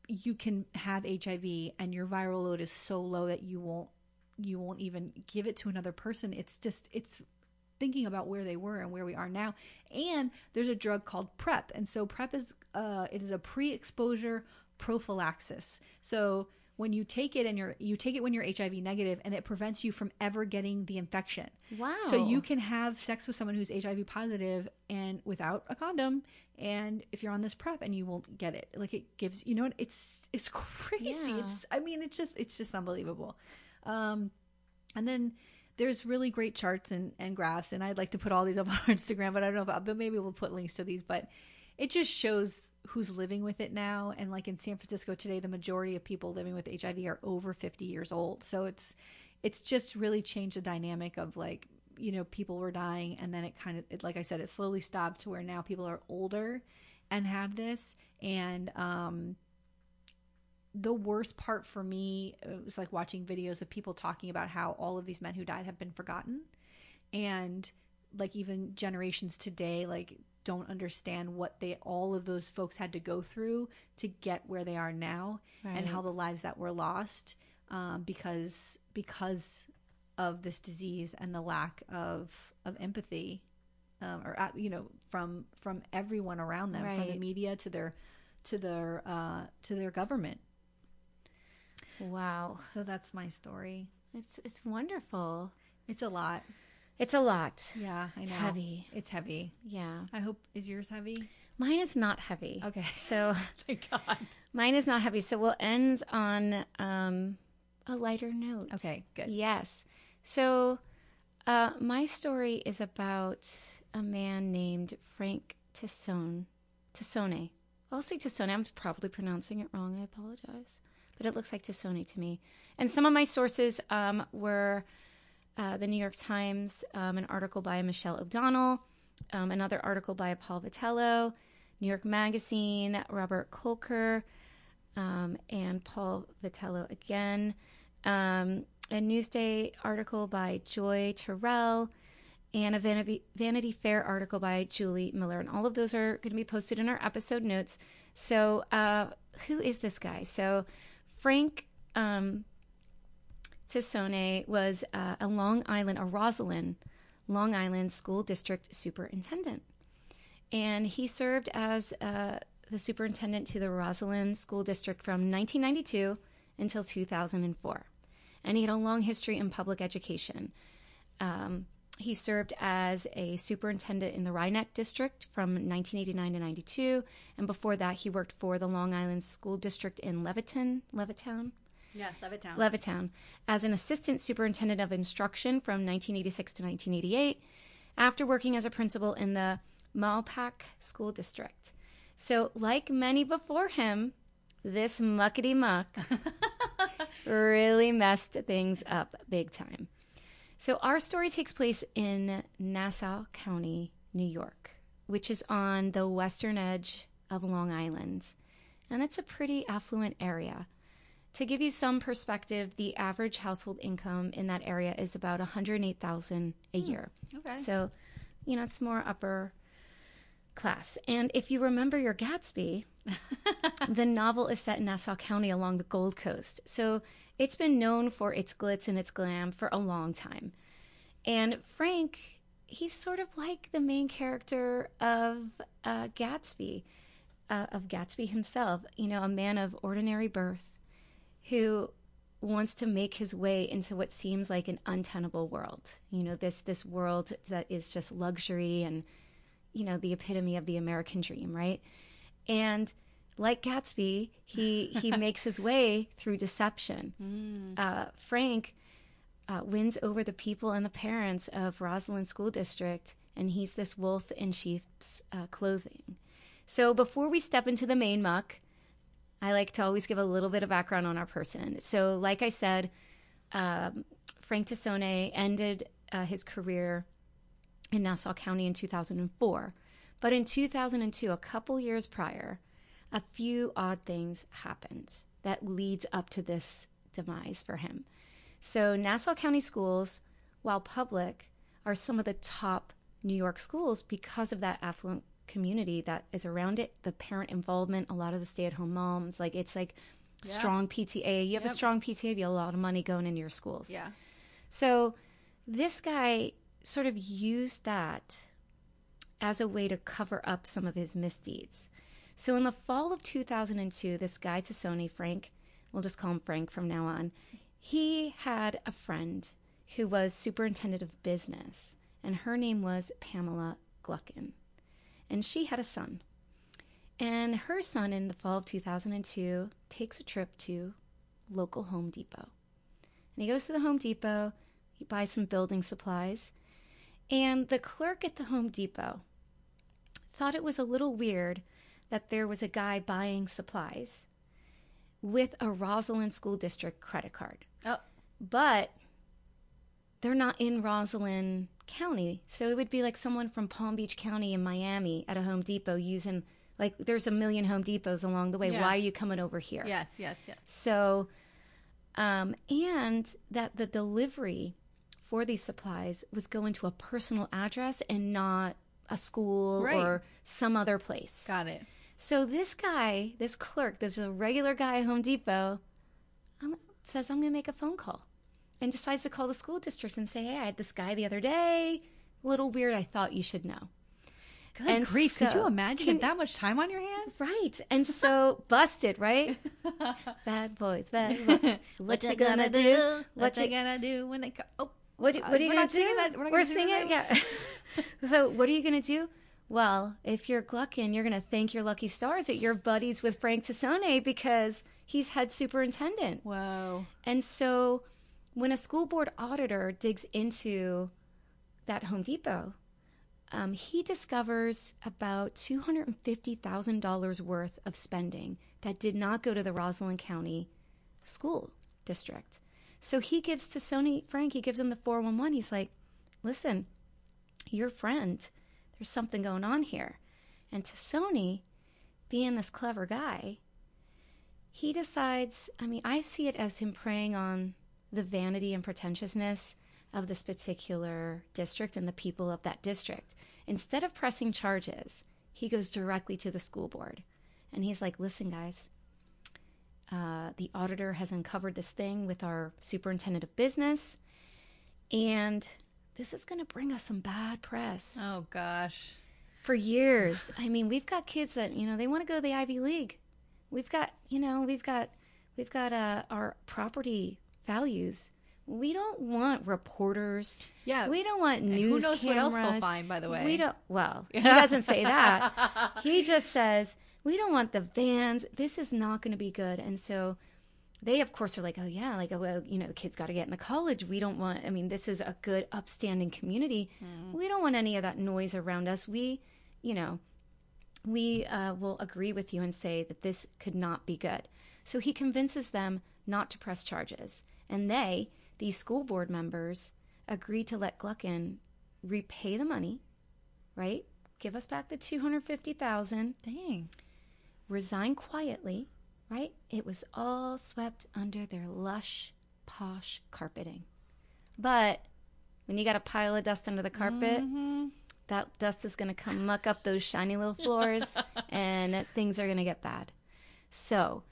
you can have HIV and your viral load is so low that you won't you won't even give it to another person. It's just it's thinking about where they were and where we are now. And there's a drug called PrEP. And so PrEP is uh it is a pre-exposure prophylaxis. So when you take it and you're you take it when you're HIV negative and it prevents you from ever getting the infection. Wow. So you can have sex with someone who's HIV positive and without a condom, and if you're on this prep and you won't get it, like it gives you know it's it's crazy. Yeah. It's I mean it's just it's just unbelievable. Um, and then there's really great charts and, and graphs, and I'd like to put all these up on our Instagram, but I don't know about. But maybe we'll put links to these. But it just shows who's living with it now. And like in San Francisco today, the majority of people living with HIV are over 50 years old. So it's it's just really changed the dynamic of like you know people were dying, and then it kind of it, like I said, it slowly stopped to where now people are older and have this and um the worst part for me it was like watching videos of people talking about how all of these men who died have been forgotten and like even generations today like don't understand what they all of those folks had to go through to get where they are now and how the lives that were lost um, because because of this disease and the lack of of empathy um, or uh, you know from from everyone around them from the media to their to their uh, to their government Wow. So that's my story. It's it's wonderful. It's a lot. It's a lot. Yeah, I know. It's heavy. It's heavy. Yeah. I hope is yours heavy? Mine is not heavy. Okay. So Thank God. mine is not heavy. So we'll end on um, a lighter note. Okay, good. Yes. So uh, my story is about a man named Frank Tassone. Tassone. I'll say Tassone. I'm probably pronouncing it wrong. I apologize. But it looks like Tassone to me. And some of my sources um, were uh, the New York Times, um, an article by Michelle O'Donnell, um, another article by Paul Vitello, New York Magazine, Robert Kolker, um, and Paul Vitello again, um, a Newsday article by Joy Terrell, and a Vanity, Vanity Fair article by Julie Miller. And all of those are going to be posted in our episode notes. So, uh, who is this guy? So, Frank um, Tassone was uh, a Long Island, a Roslyn, Long Island School District Superintendent. And he served as uh, the superintendent to the Roslyn School District from 1992 until 2004. And he had a long history in public education. Um, he served as a superintendent in the Rhinebeck District from 1989 to 92. And before that, he worked for the Long Island School District in Leviton, Levittown, Yeah, Levittown. Levittown as an assistant superintendent of instruction from 1986 to 1988, after working as a principal in the Mahopac School District. So, like many before him, this muckety muck really messed things up big time. So, our story takes place in Nassau County, New York, which is on the western edge of Long Island. And it's a pretty affluent area. To give you some perspective, the average household income in that area is about 108,000 a year. okay. So, you know, it's more upper class. And if you remember your Gatsby, the novel is set in Nassau County along the Gold Coast. So, it's been known for its glitz and its glam for a long time. And Frank, he's sort of like the main character of uh, Gatsby, uh, of Gatsby himself, you know, a man of ordinary birth who wants to make his way into what seems like an untenable world. You know, this this world that is just luxury and you know, the epitome of the American dream, right? And like Gatsby, he he makes his way through deception. Uh, Frank uh, wins over the people and the parents of Roslyn School District, and he's this wolf in sheep's uh, clothing. So before we step into the main muck, I like to always give a little bit of background on our person. So, like I said, um, Frank Tassone ended uh, his career in Nassau County in 2004. But in 2002, a couple years prior, a few odd things happened that leads up to this demise for him. So, Nassau County schools, while public, are some of the top New York schools because of that affluent community that is around it, the parent involvement, a lot of the stay at home moms. Like, it's like strong PTA. You have a strong PTA, you have a lot of money going into your schools. Yeah. So this guy sort of used that as a way to cover up some of his misdeeds. So in the fall of 2002, this guy Tassone, Frank, we'll just call him Frank from now on, he had a friend who was superintendent of business, and her name was Pamela Gluckin. And she had a son. And her son, in the fall of 2002, takes a trip to local Home Depot. And he goes to the Home Depot, he buys some building supplies, and the clerk at the Home Depot thought it was a little weird that there was a guy buying supplies with a Roslyn School District credit card. Oh, But they're not in Roslyn County. So it would be like someone from Palm Beach County in Miami at a Home Depot using, like, there's a million Home Depots along the way. Yeah. Why are you coming over here? yes, yes, yes. So, um, and that the delivery for these supplies was going to a personal address and not a school Right. or some other place. Got it. So this guy, this clerk, this a regular guy at Home Depot, um, says, I'm going to make a phone call and decides to call the school district and say, Hey, I had this guy the other day. A little weird. I thought you should know. Good and grief! So, Could you imagine can, that much time on your hands? Right, and so busted, right? bad boys, bad boys. What, what you gonna, gonna do? do? What, what you gonna do when they come? Oh, what, what are you gonna do? That. We're, We're singing, yeah. so, what are you gonna do? Well, if you're Gluckin, you're gonna thank your lucky stars that you're buddies with Frank Tassone because he's head superintendent. Whoa! And so, when a school board auditor digs into that Home Depot um, he discovers about $250,000 worth of spending that did not go to the Roslyn County School District. So he gives Tassone Frank, he gives him the 411. He's like, listen, your friend, there's something going on here. And Tassone, being this clever guy, he decides, I mean, I see it as him preying on the vanity and pretentiousness of this particular district and the people of that district. Instead of pressing charges, he goes directly to the school board. And he's like, listen, guys, uh, the auditor has uncovered this thing with our superintendent of business. And this is going to bring us some bad press. Oh, gosh. For years. I mean, we've got kids that, you know, they want to go to the Ivy League. We've got, you know, we've got, we've got uh, our property values we don't want reporters. Yeah, we don't want news. who knows cameras. what else they'll find? By the way, we don't. Well, he doesn't say that. he just says we don't want the vans. This is not going to be good. And so they, of course, are like, oh yeah, like oh, well, you know, the kids got to get into college. We don't want. I mean, this is a good, upstanding community. Mm. We don't want any of that noise around us. We, you know, we uh, will agree with you and say that this could not be good. So he convinces them not to press charges, and they these school board members agreed to let Gluckin repay the money, right? Give us back the 250,000. Dang. Resign quietly, right? It was all swept under their lush, posh carpeting. But when you got a pile of dust under the carpet, mm-hmm. that dust is going to come muck up those shiny little floors and things are going to get bad. So,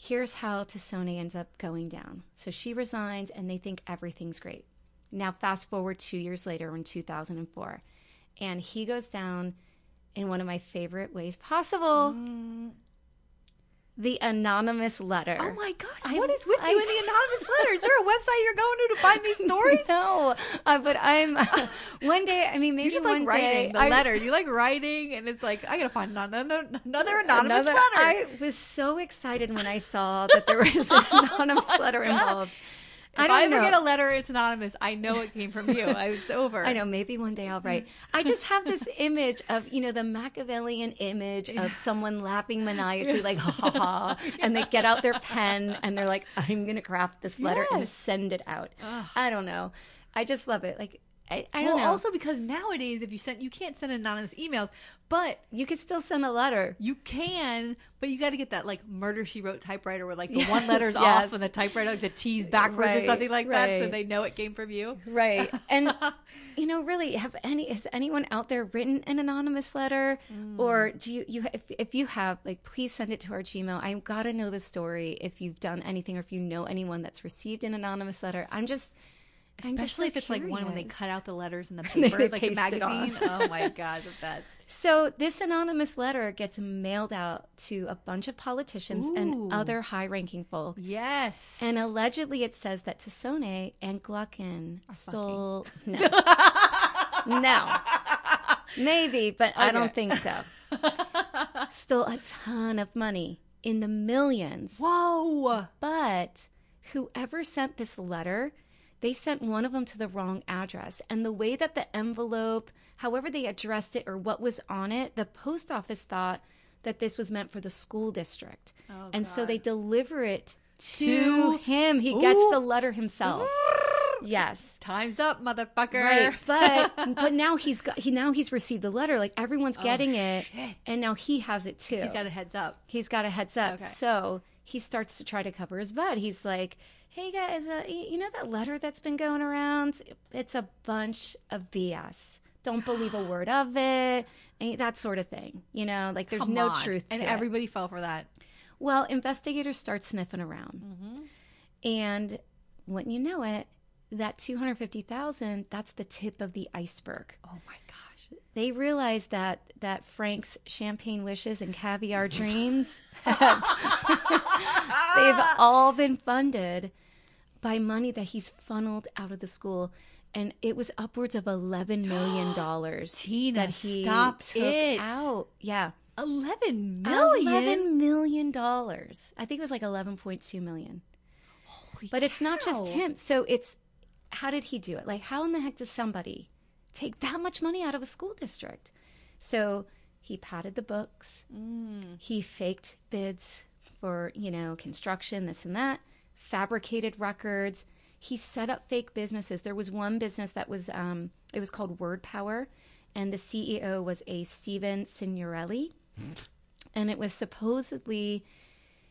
here's how Tassone ends up going down. So she resigns and they think everything's great. Now, fast forward two years later in 2004, and he goes down in one of my favorite ways possible. Mm the anonymous letter. Oh my gosh, I, what is with I, you in the anonymous letter? Is there a website you're going to to find these stories? no, uh, but I'm uh, one day. I mean, maybe you one like writing day, the I, letter. You like writing, and it's like I gotta find another, another anonymous another, letter. I was so excited when I saw that there was an anonymous oh letter God. involved. If I, I ever know. get a letter, it's anonymous. I know it came from you. it's over. I know. Maybe one day I'll write. Mm-hmm. I just have this image of you know the Machiavellian image of someone laughing maniacally, like ha ha ha, and they get out their pen and they're like, "I'm gonna craft this letter yes. and send it out." Ugh. I don't know. I just love it. Like I, I well, know. also because nowadays, if you send, you can't send anonymous emails, but you can still send a letter. You can, but you got to get that like murder she wrote typewriter where like the yes, one letter's yes. off and the typewriter like the T's backwards right, or something like right. that, so they know it came from you. Right. And you know, really, have any has anyone out there written an anonymous letter, mm. or do you you if if you have like please send it to our Gmail. I've got to know the story if you've done anything or if you know anyone that's received an anonymous letter. I'm just Especially so if it's curious. like one when they cut out the letters in the paper, like a magazine. oh my god, the best. So this anonymous letter gets mailed out to a bunch of politicians Ooh. and other high-ranking folk. Yes. And allegedly, it says that Tassone and Gluckin stole. No. no. Maybe, but okay. I don't think so. stole a ton of money in the millions. Whoa! But whoever sent this letter they sent one of them to the wrong address. And the way that the envelope, however they addressed it or what was on it, the post office thought that this was meant for the school district. Oh, and God. so they deliver it to, to him. He Ooh. gets the letter himself. yes. Time's up, motherfucker. Right. But but now he's got he now he's received the letter. Like everyone's oh, getting oh, it. And now he has it too. He's got a heads up. He's got a heads up. Okay. So he starts to try to cover his butt. He's like, hey guys, uh, you know that letter that's been going around? It's a bunch of BS. Don't believe a word of it. That sort of thing. You know, like there's Come no on. truth and everybody fell for that. Well, investigators start sniffing around. Mm-hmm. And when you know it, that 250,000, that's the tip of the iceberg. Oh my gosh. they realize that that Frank's champagne wishes and caviar dreams have, they've all been funded by money that he's funneled out of the school and it was upwards of 11 million dollars Tina, that he stop took it. out. Yeah. 11 million? 11 million dollars. I think it was like 11.2 million. Holy but it's not just him. So it's how did he do it? Like how in the heck does somebody take that much money out of a school district? So he padded the books. Mm. he faked bids for you know construction this and that fabricated records he set up fake businesses there was one business that was um, it was called word power and the ceo was a steven signorelli and it was supposedly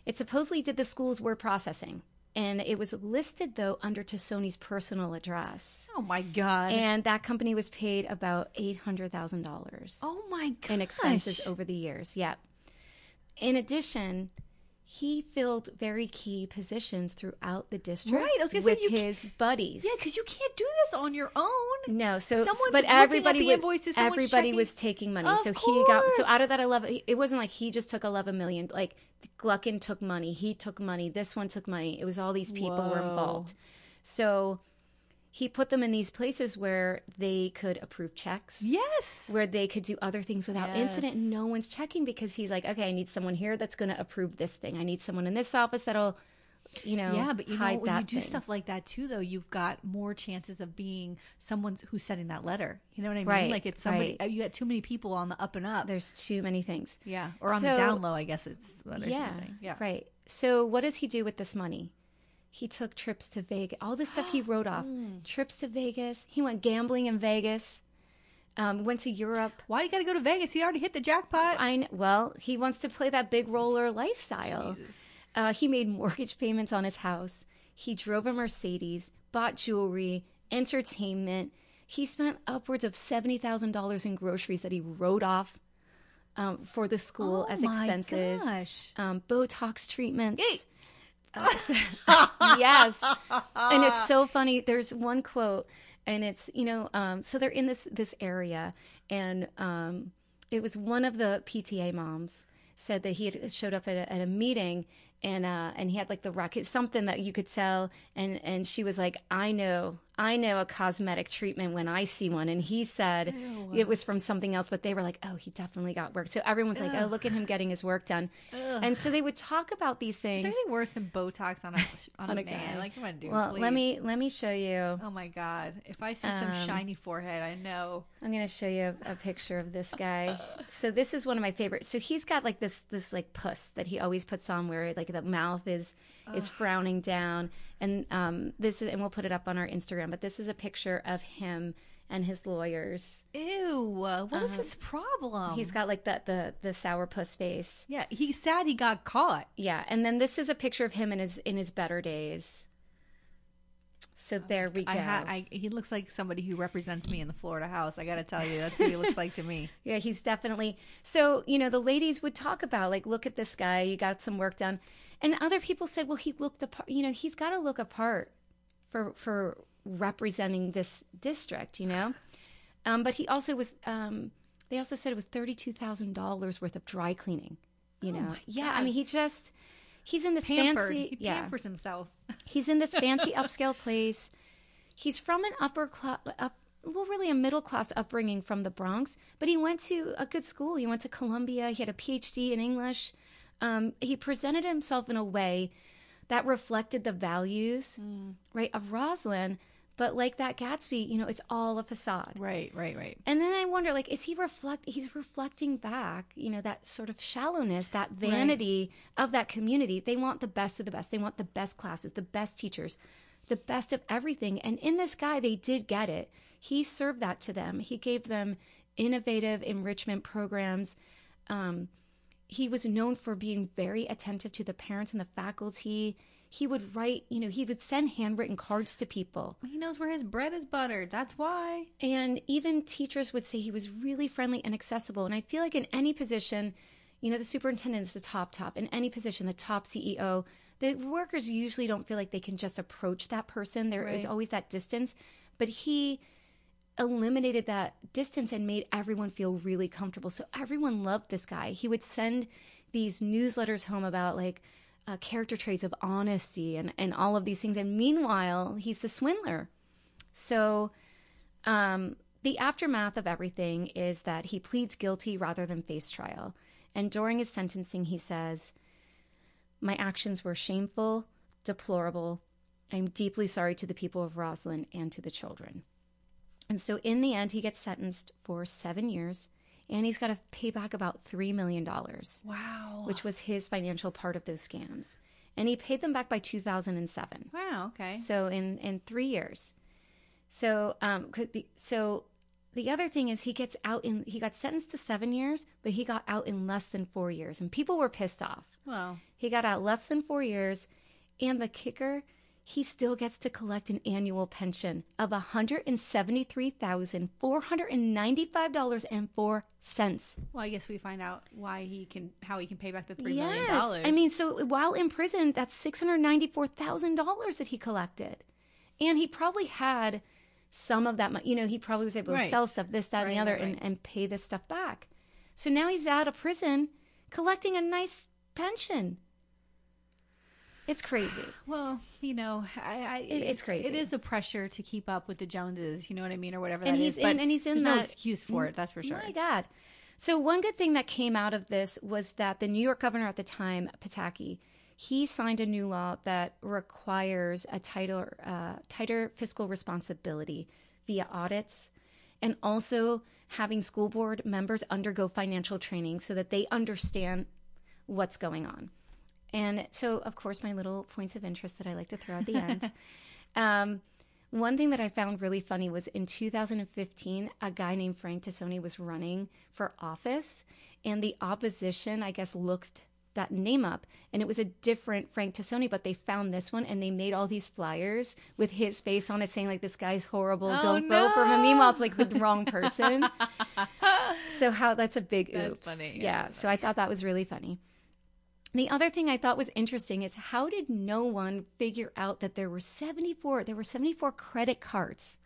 it supposedly did the school's word processing and it was listed though under Tassone's personal address Oh my god. and that company was paid about $800000 oh my god. in expenses over the years. Yeah. In addition, he filled very key positions throughout the district Right, I was gonna say, with you his buddies. Yeah, because you can't do this on your own. No, so Someone's but everybody the was invoices, everybody checking- was taking money. Of so he got so out of that eleven. It wasn't like he just took eleven million. Like Gluckin took money, he took money, this one took money. It was all these people were involved. So he put them in these places where they could approve checks. Yes. where they could do other things without incident no one's checking because he's like okay i need someone here that's going to approve this thing i need someone in this office that'll you know Yeah, but you know when you do thing. stuff like that too, though, you've got more chances of being someone who's sending that letter. You know what I mean? Right, Like it's somebody. right. Uh, you got too many people on the up and up. there's too many things yeah, or on So- the down low. I guess it's what I yeah should say. Yeah. right so what does he do with this money he took trips to vegas all this stuff he wrote off trips to vegas he went gambling in vegas um, went to europe Why do you got to go to Vegas? He already hit the jackpot. I kn- well, he wants to play that big roller lifestyle. Uh, he made mortgage payments on his house. He drove a Mercedes, bought jewelry, entertainment. He spent upwards of seventy thousand dollars in groceries that he wrote off um, for the school oh as my expenses. Gosh. Um, Botox treatments. Yay. yes. And it's so funny. There's one quote and it's you know um, so they're in this this area and um, it was one of the pta moms said that he had showed up at a, at a meeting and uh, and he had like the rocket something that you could tell and and she was like i know i know a cosmetic treatment when i see one and he said it was from something else but they were like oh he definitely got work so everyone's like oh look at him getting his work done and so they would talk about these things Is there anything worse than Botox on a on, On a, a man? guy. Like, come on, dude. well please. let me let me show you Oh my god! If I see some Um, shiny forehead, I know. I'm gonna show you a, a picture of this guy. So this is one of my favorites. So he's got like this this like puss that he always puts on where like the mouth is is frowning down, and um this is and we'll put it up on our Instagram. But this is a picture of him and his lawyers. Ew! What What is his problem? He's got like the the the sour puss face. yeah. He's sad he got caught. Yeah, and then this is a picture of him in his in his better days. So there we go. I, ha- I he looks like somebody who represents me in the Florida house. I got to tell you, that's what he looks like to me. Yeah, he's definitely. So, you know, the ladies would talk about, like, look at this guy, you got some work done. And other people said, well, he looked the part, you know, he's got to look apart for, for representing this district, you know? Um, but he also was, um, they also said it was $32,000 worth of dry cleaning, you know? Oh my yeah, I mean, he just, he's in this Pampered. fancy, he yeah. pampers himself. He's in this fancy upscale place. He's from an upper class, up, well, really a middle class upbringing from the Bronx, but he went to a good school. He went to Columbia. He had a PhD in English. Um, he presented himself in a way that reflected the values, right, of Roslyn. But like that Gatsby, you know, it's all a facade. Right, right, right. And then I wonder, like, is he reflect? He's reflecting back, you know, that sort of shallowness, that vanity of that community. They want the best of the best. They want the best classes, the best teachers, the best of everything. And in this guy, they did get it. He served that to them. He gave them innovative enrichment programs. Um, he was known for being very attentive to the parents and the faculty. He would write, you know, he would send handwritten cards to people. He knows where his bread is buttered. That's why. And even teachers would say he was really friendly and accessible. And I feel like in any position, you know, the superintendent is the top top. In any position, the top CEO, the workers usually don't feel like they can just approach that person. There is Right. always that distance. But he eliminated that distance and made everyone feel really comfortable. So everyone loved this guy. He would send these newsletters home about like uh, character traits of honesty and, and all of these things. And meanwhile, he's the swindler. So um, the aftermath of everything is that he pleads guilty rather than face trial. And during his sentencing, he says, My actions were shameful, deplorable. I'm deeply sorry to the people of Roslyn and to the children. And so, in the end, he gets sentenced for seven years and he's got to pay back about $3 million. Wow. Which was his financial part of those scams. And he paid them back by 2007. Wow, okay. So, in, in three years. So, um, could be, so the other thing is he gets out in he got sentenced to seven years, but he got out in less than four years, and people were pissed off. Well, he got out less than four years, and the kicker, he still gets to collect an annual pension of one hundred and seventy three thousand four hundred and ninety five dollars and four cents. Well, I guess we find out why he can how he can pay back the three yes. million dollars. I mean, so while in prison, that's six hundred ninety four thousand dollars that he collected, and he probably had some of that money. You know, he probably was able to right. sell stuff, this, that, right, and the other, right, and, and pay this stuff back. So now he's out of prison collecting a nice pension. It's crazy. Well, you know, I, I it, it's crazy. It is the pressure to keep up with the Joneses. You know what I mean, or whatever and that he's is. In, and he's in there's that, no excuse for it. That's for sure. My God. So one good thing that came out of this was that the New York governor at the time, Pataki, he signed a new law that requires a tighter, uh, tighter fiscal responsibility via audits and also having school board members undergo financial training so that they understand what's going on. And so, of course, my little points of interest that I like to throw at the end. Um, one thing that I found really funny was in 2015, a guy named Frank Tassone was running for office, and the opposition, I guess, looked that name up and it was a different Frank Tassone, but they found this one and they made all these flyers with his face on it saying like this guy's horrible, oh, don't no. vote for him. Meanwhile, it's like the wrong person. so how that's a big oops. funny. Yeah. yeah so I thought that was really funny. The other thing I thought was interesting is how did no one figure out that there were 74 there were 74 credit cards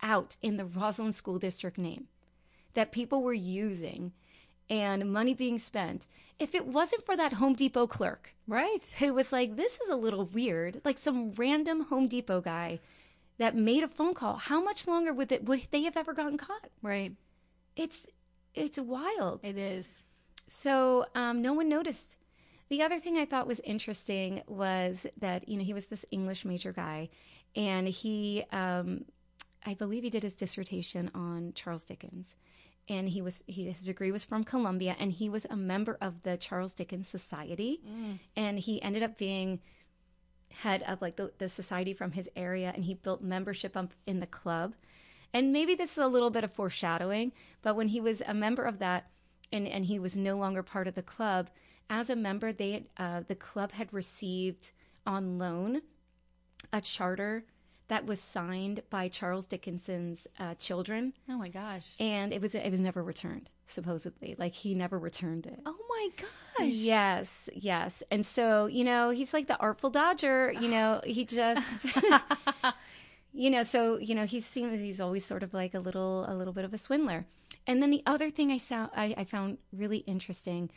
out in the Roslyn School District name that people were using and money being spent if it wasn't for that Home Depot clerk, right, who was like, "This is a little weird," like some random Home Depot guy that made a phone call. How much longer would it would they have ever gotten caught? Right. It's it's wild. It is. So um, no one noticed. The other thing I thought was interesting was that you know he was this English major guy, and he, um, I believe, he did his dissertation on Charles Dickens and he was he, his degree was from Columbia, and he was a member of the Charles Dickens Society, mm. and he ended up being head of like the, the society from his area, and he built membership up in the club. And maybe this is a little bit of foreshadowing, but when he was a member of that, and and he was no longer part of the club, as a member, they uh, the club had received on loan a charter that was signed by Charles Dickinson's uh, children. Oh my gosh! And it was it was never returned. Supposedly, like he never returned it. Oh my gosh! Yes, yes. And so you know he's like the Artful Dodger. You know he just. you know, so you know he seems he's always sort of like a little a little bit of a swindler. And then the other thing I saw I, I found really interesting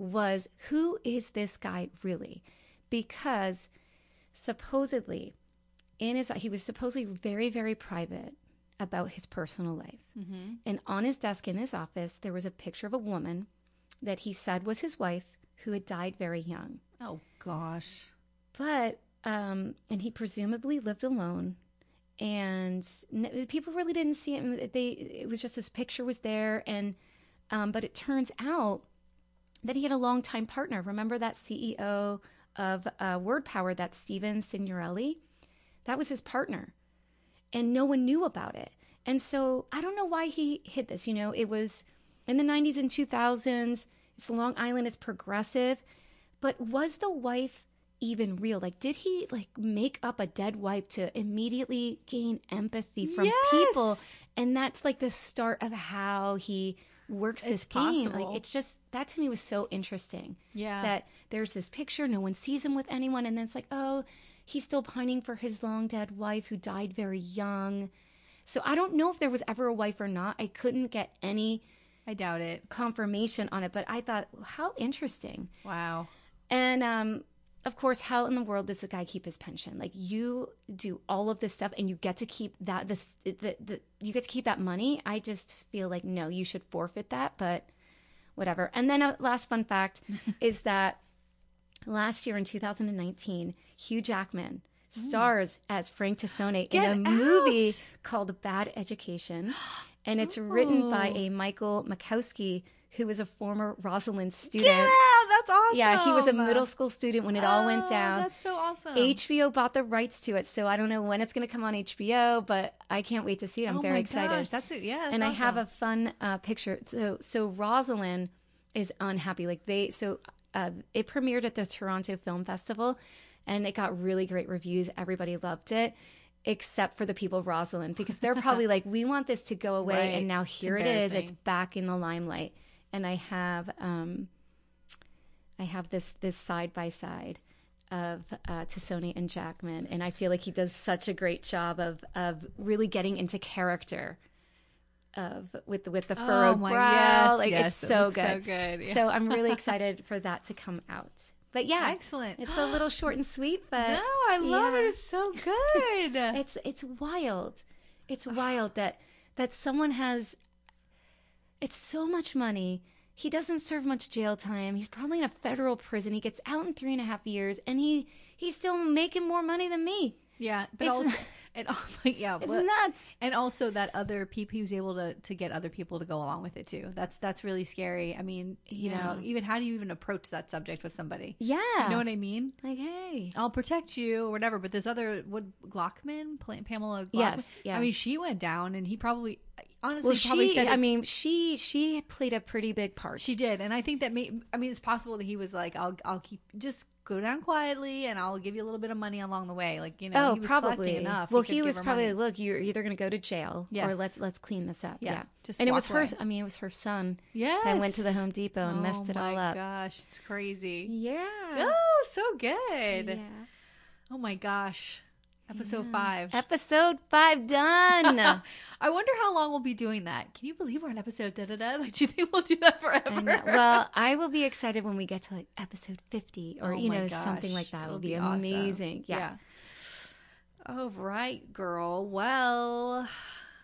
was who is this guy really? Because supposedly in his he was supposedly very very private about his personal life. Mm-hmm. And on his desk in his office there was a picture of a woman that he said was his wife who had died very young. Oh gosh. But um and he presumably lived alone and people really didn't see it they it was just this picture was there and um but it turns out that he had a longtime partner. Remember that CEO of uh, Word Power, that Steven Signorelli? That was his partner. And no one knew about it. And so I don't know why he hid this. You know, it was in the 90s and 2000s. It's Long Island, it's progressive. But was the wife even real? Like, did he like make up a dead wife to immediately gain empathy from yes! people? And that's like the start of how he works it's this game. Like, it's just that to me was so interesting. Yeah. That there's this picture, no one sees him with anyone, and then it's like, oh, he's still pining for his long dead wife who died very young. So I don't know if there was ever a wife or not. I couldn't get any I doubt it. confirmation on it, but I thought, how interesting. Wow. And um, of course, how in the world does the guy keep his pension? Like you do all of this stuff, and you get to keep that this the, the you get to keep that money. I just feel like no, you should forfeit that, but whatever. And then a last fun fact is that last year in 2019, Hugh Jackman mm. stars as Frank Tassone in Get a movie called Bad Education, and it's written by Oh. a Michael Makowsky, who was a former Roslyn student. Get out! That's awesome. Yeah, he was a middle school student when it all went Oh, down. That's so awesome. HBO bought the rights to it, so I don't know when it's going to come on HBO, but I can't wait to see it. I'm oh very my excited. Gosh, that's it. Yeah. That's and I have a fun uh, picture. So, so Roslyn is unhappy. Like they, so uh, it premiered at the Toronto Film Festival, and it got really great reviews. Everybody loved it. Except for the people of Roslyn, because they're probably like, we want this to go away, Right. and now here it is. It's back in the limelight. And I have, um, I have this this side by side of uh, Tassone and Jackman, and I feel like he does such a great job of of really getting into character of with the with the furrowed Oh my- brow. yes, like yes, it's so good. so good, yeah. So I'm really excited for that to come out. But yeah, Excellent. It's a little short and sweet, but no, I love yeah. it. It's so good. It's it's wild. It's wild that that someone has. It's so much money. He doesn't serve much jail time. He's probably in a federal prison. He gets out in three and a half years, and he he's still making more money than me. yeah, but It's- also, and oh, yeah, It's but- nuts. and also that other people he was able to to get other people to go along with it too. That's that's really scary. I mean, you know, even how do you even approach that subject with somebody? Yeah. You know what I mean? like, hey. I'll protect you or whatever. But this other, what Glockman, Pamela Glockman. Yes, yeah. I mean, she went down, and he probably, honestly, Well, probably she. I mean, she she played a pretty big part. she did, and I think that may. I mean, it's possible that he was like, "I'll, I'll keep just go down quietly, and I'll give you a little bit of money along the way." Like you know, Oh, he probably enough. Well, could he was probably money. look. You're either going to go to jail, or let's let's clean this up. Yeah, Yeah, just and it was her. I mean, it was her son yes. that went to the Home Depot and messed oh it all my up. Gosh, it's crazy. Yeah. Oh, so good. Yeah. Oh my gosh. Episode five. Episode five done. I wonder how long we'll be doing that. Can you believe we're on episode da da da? Like, do you think we'll do that forever? Well, I will be excited when we get to like episode fifty or Oh you know something like that. it'll Will be, awesome. amazing. Yeah. All right, girl. Well,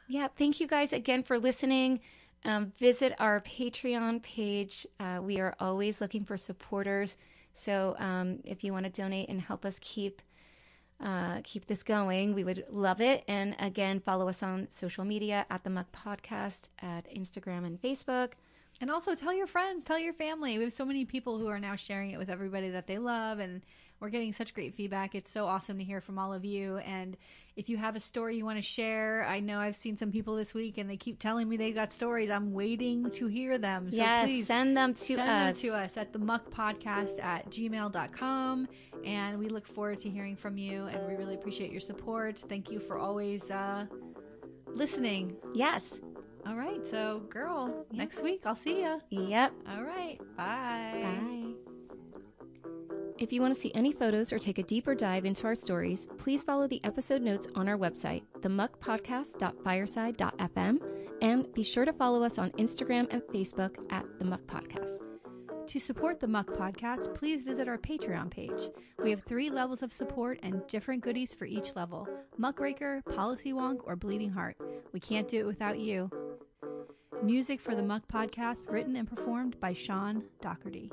Yeah, thank you guys again for listening. Um, visit our Patreon page. Uh, we are always looking for supporters. So um, if you want to donate and help us keep uh, keep this going, we would love it. And again, follow us on social media at the Muck Podcast at Instagram and Facebook. and also tell your friends, tell your family. We have so many people who are now sharing it with everybody that they love, and we're getting such great feedback. It's so awesome to hear from all of you. And if you have a story you want to share, I know I've seen some people this week, and they keep telling me they've got stories. I'm waiting to hear them. So yes, please send them to send us. them to us at the muck podcast at gmail.com and we look forward to hearing from you and we really appreciate your support thank you for always uh, listening Yes. all right so girl next week i'll see you Yep. all right bye Bye. If you want to see any photos or take a deeper dive into our stories, please follow the episode notes on our website, themuckpodcast.fireside.fm, and be sure to follow us on Instagram and Facebook at The Muck Podcast. to support the muck podcast please visit our patreon page. We have three levels of support and different goodies for each level muckraker policy wonk or bleeding heart. We can't do it without you. Music for the muck podcast written and performed by sean doherty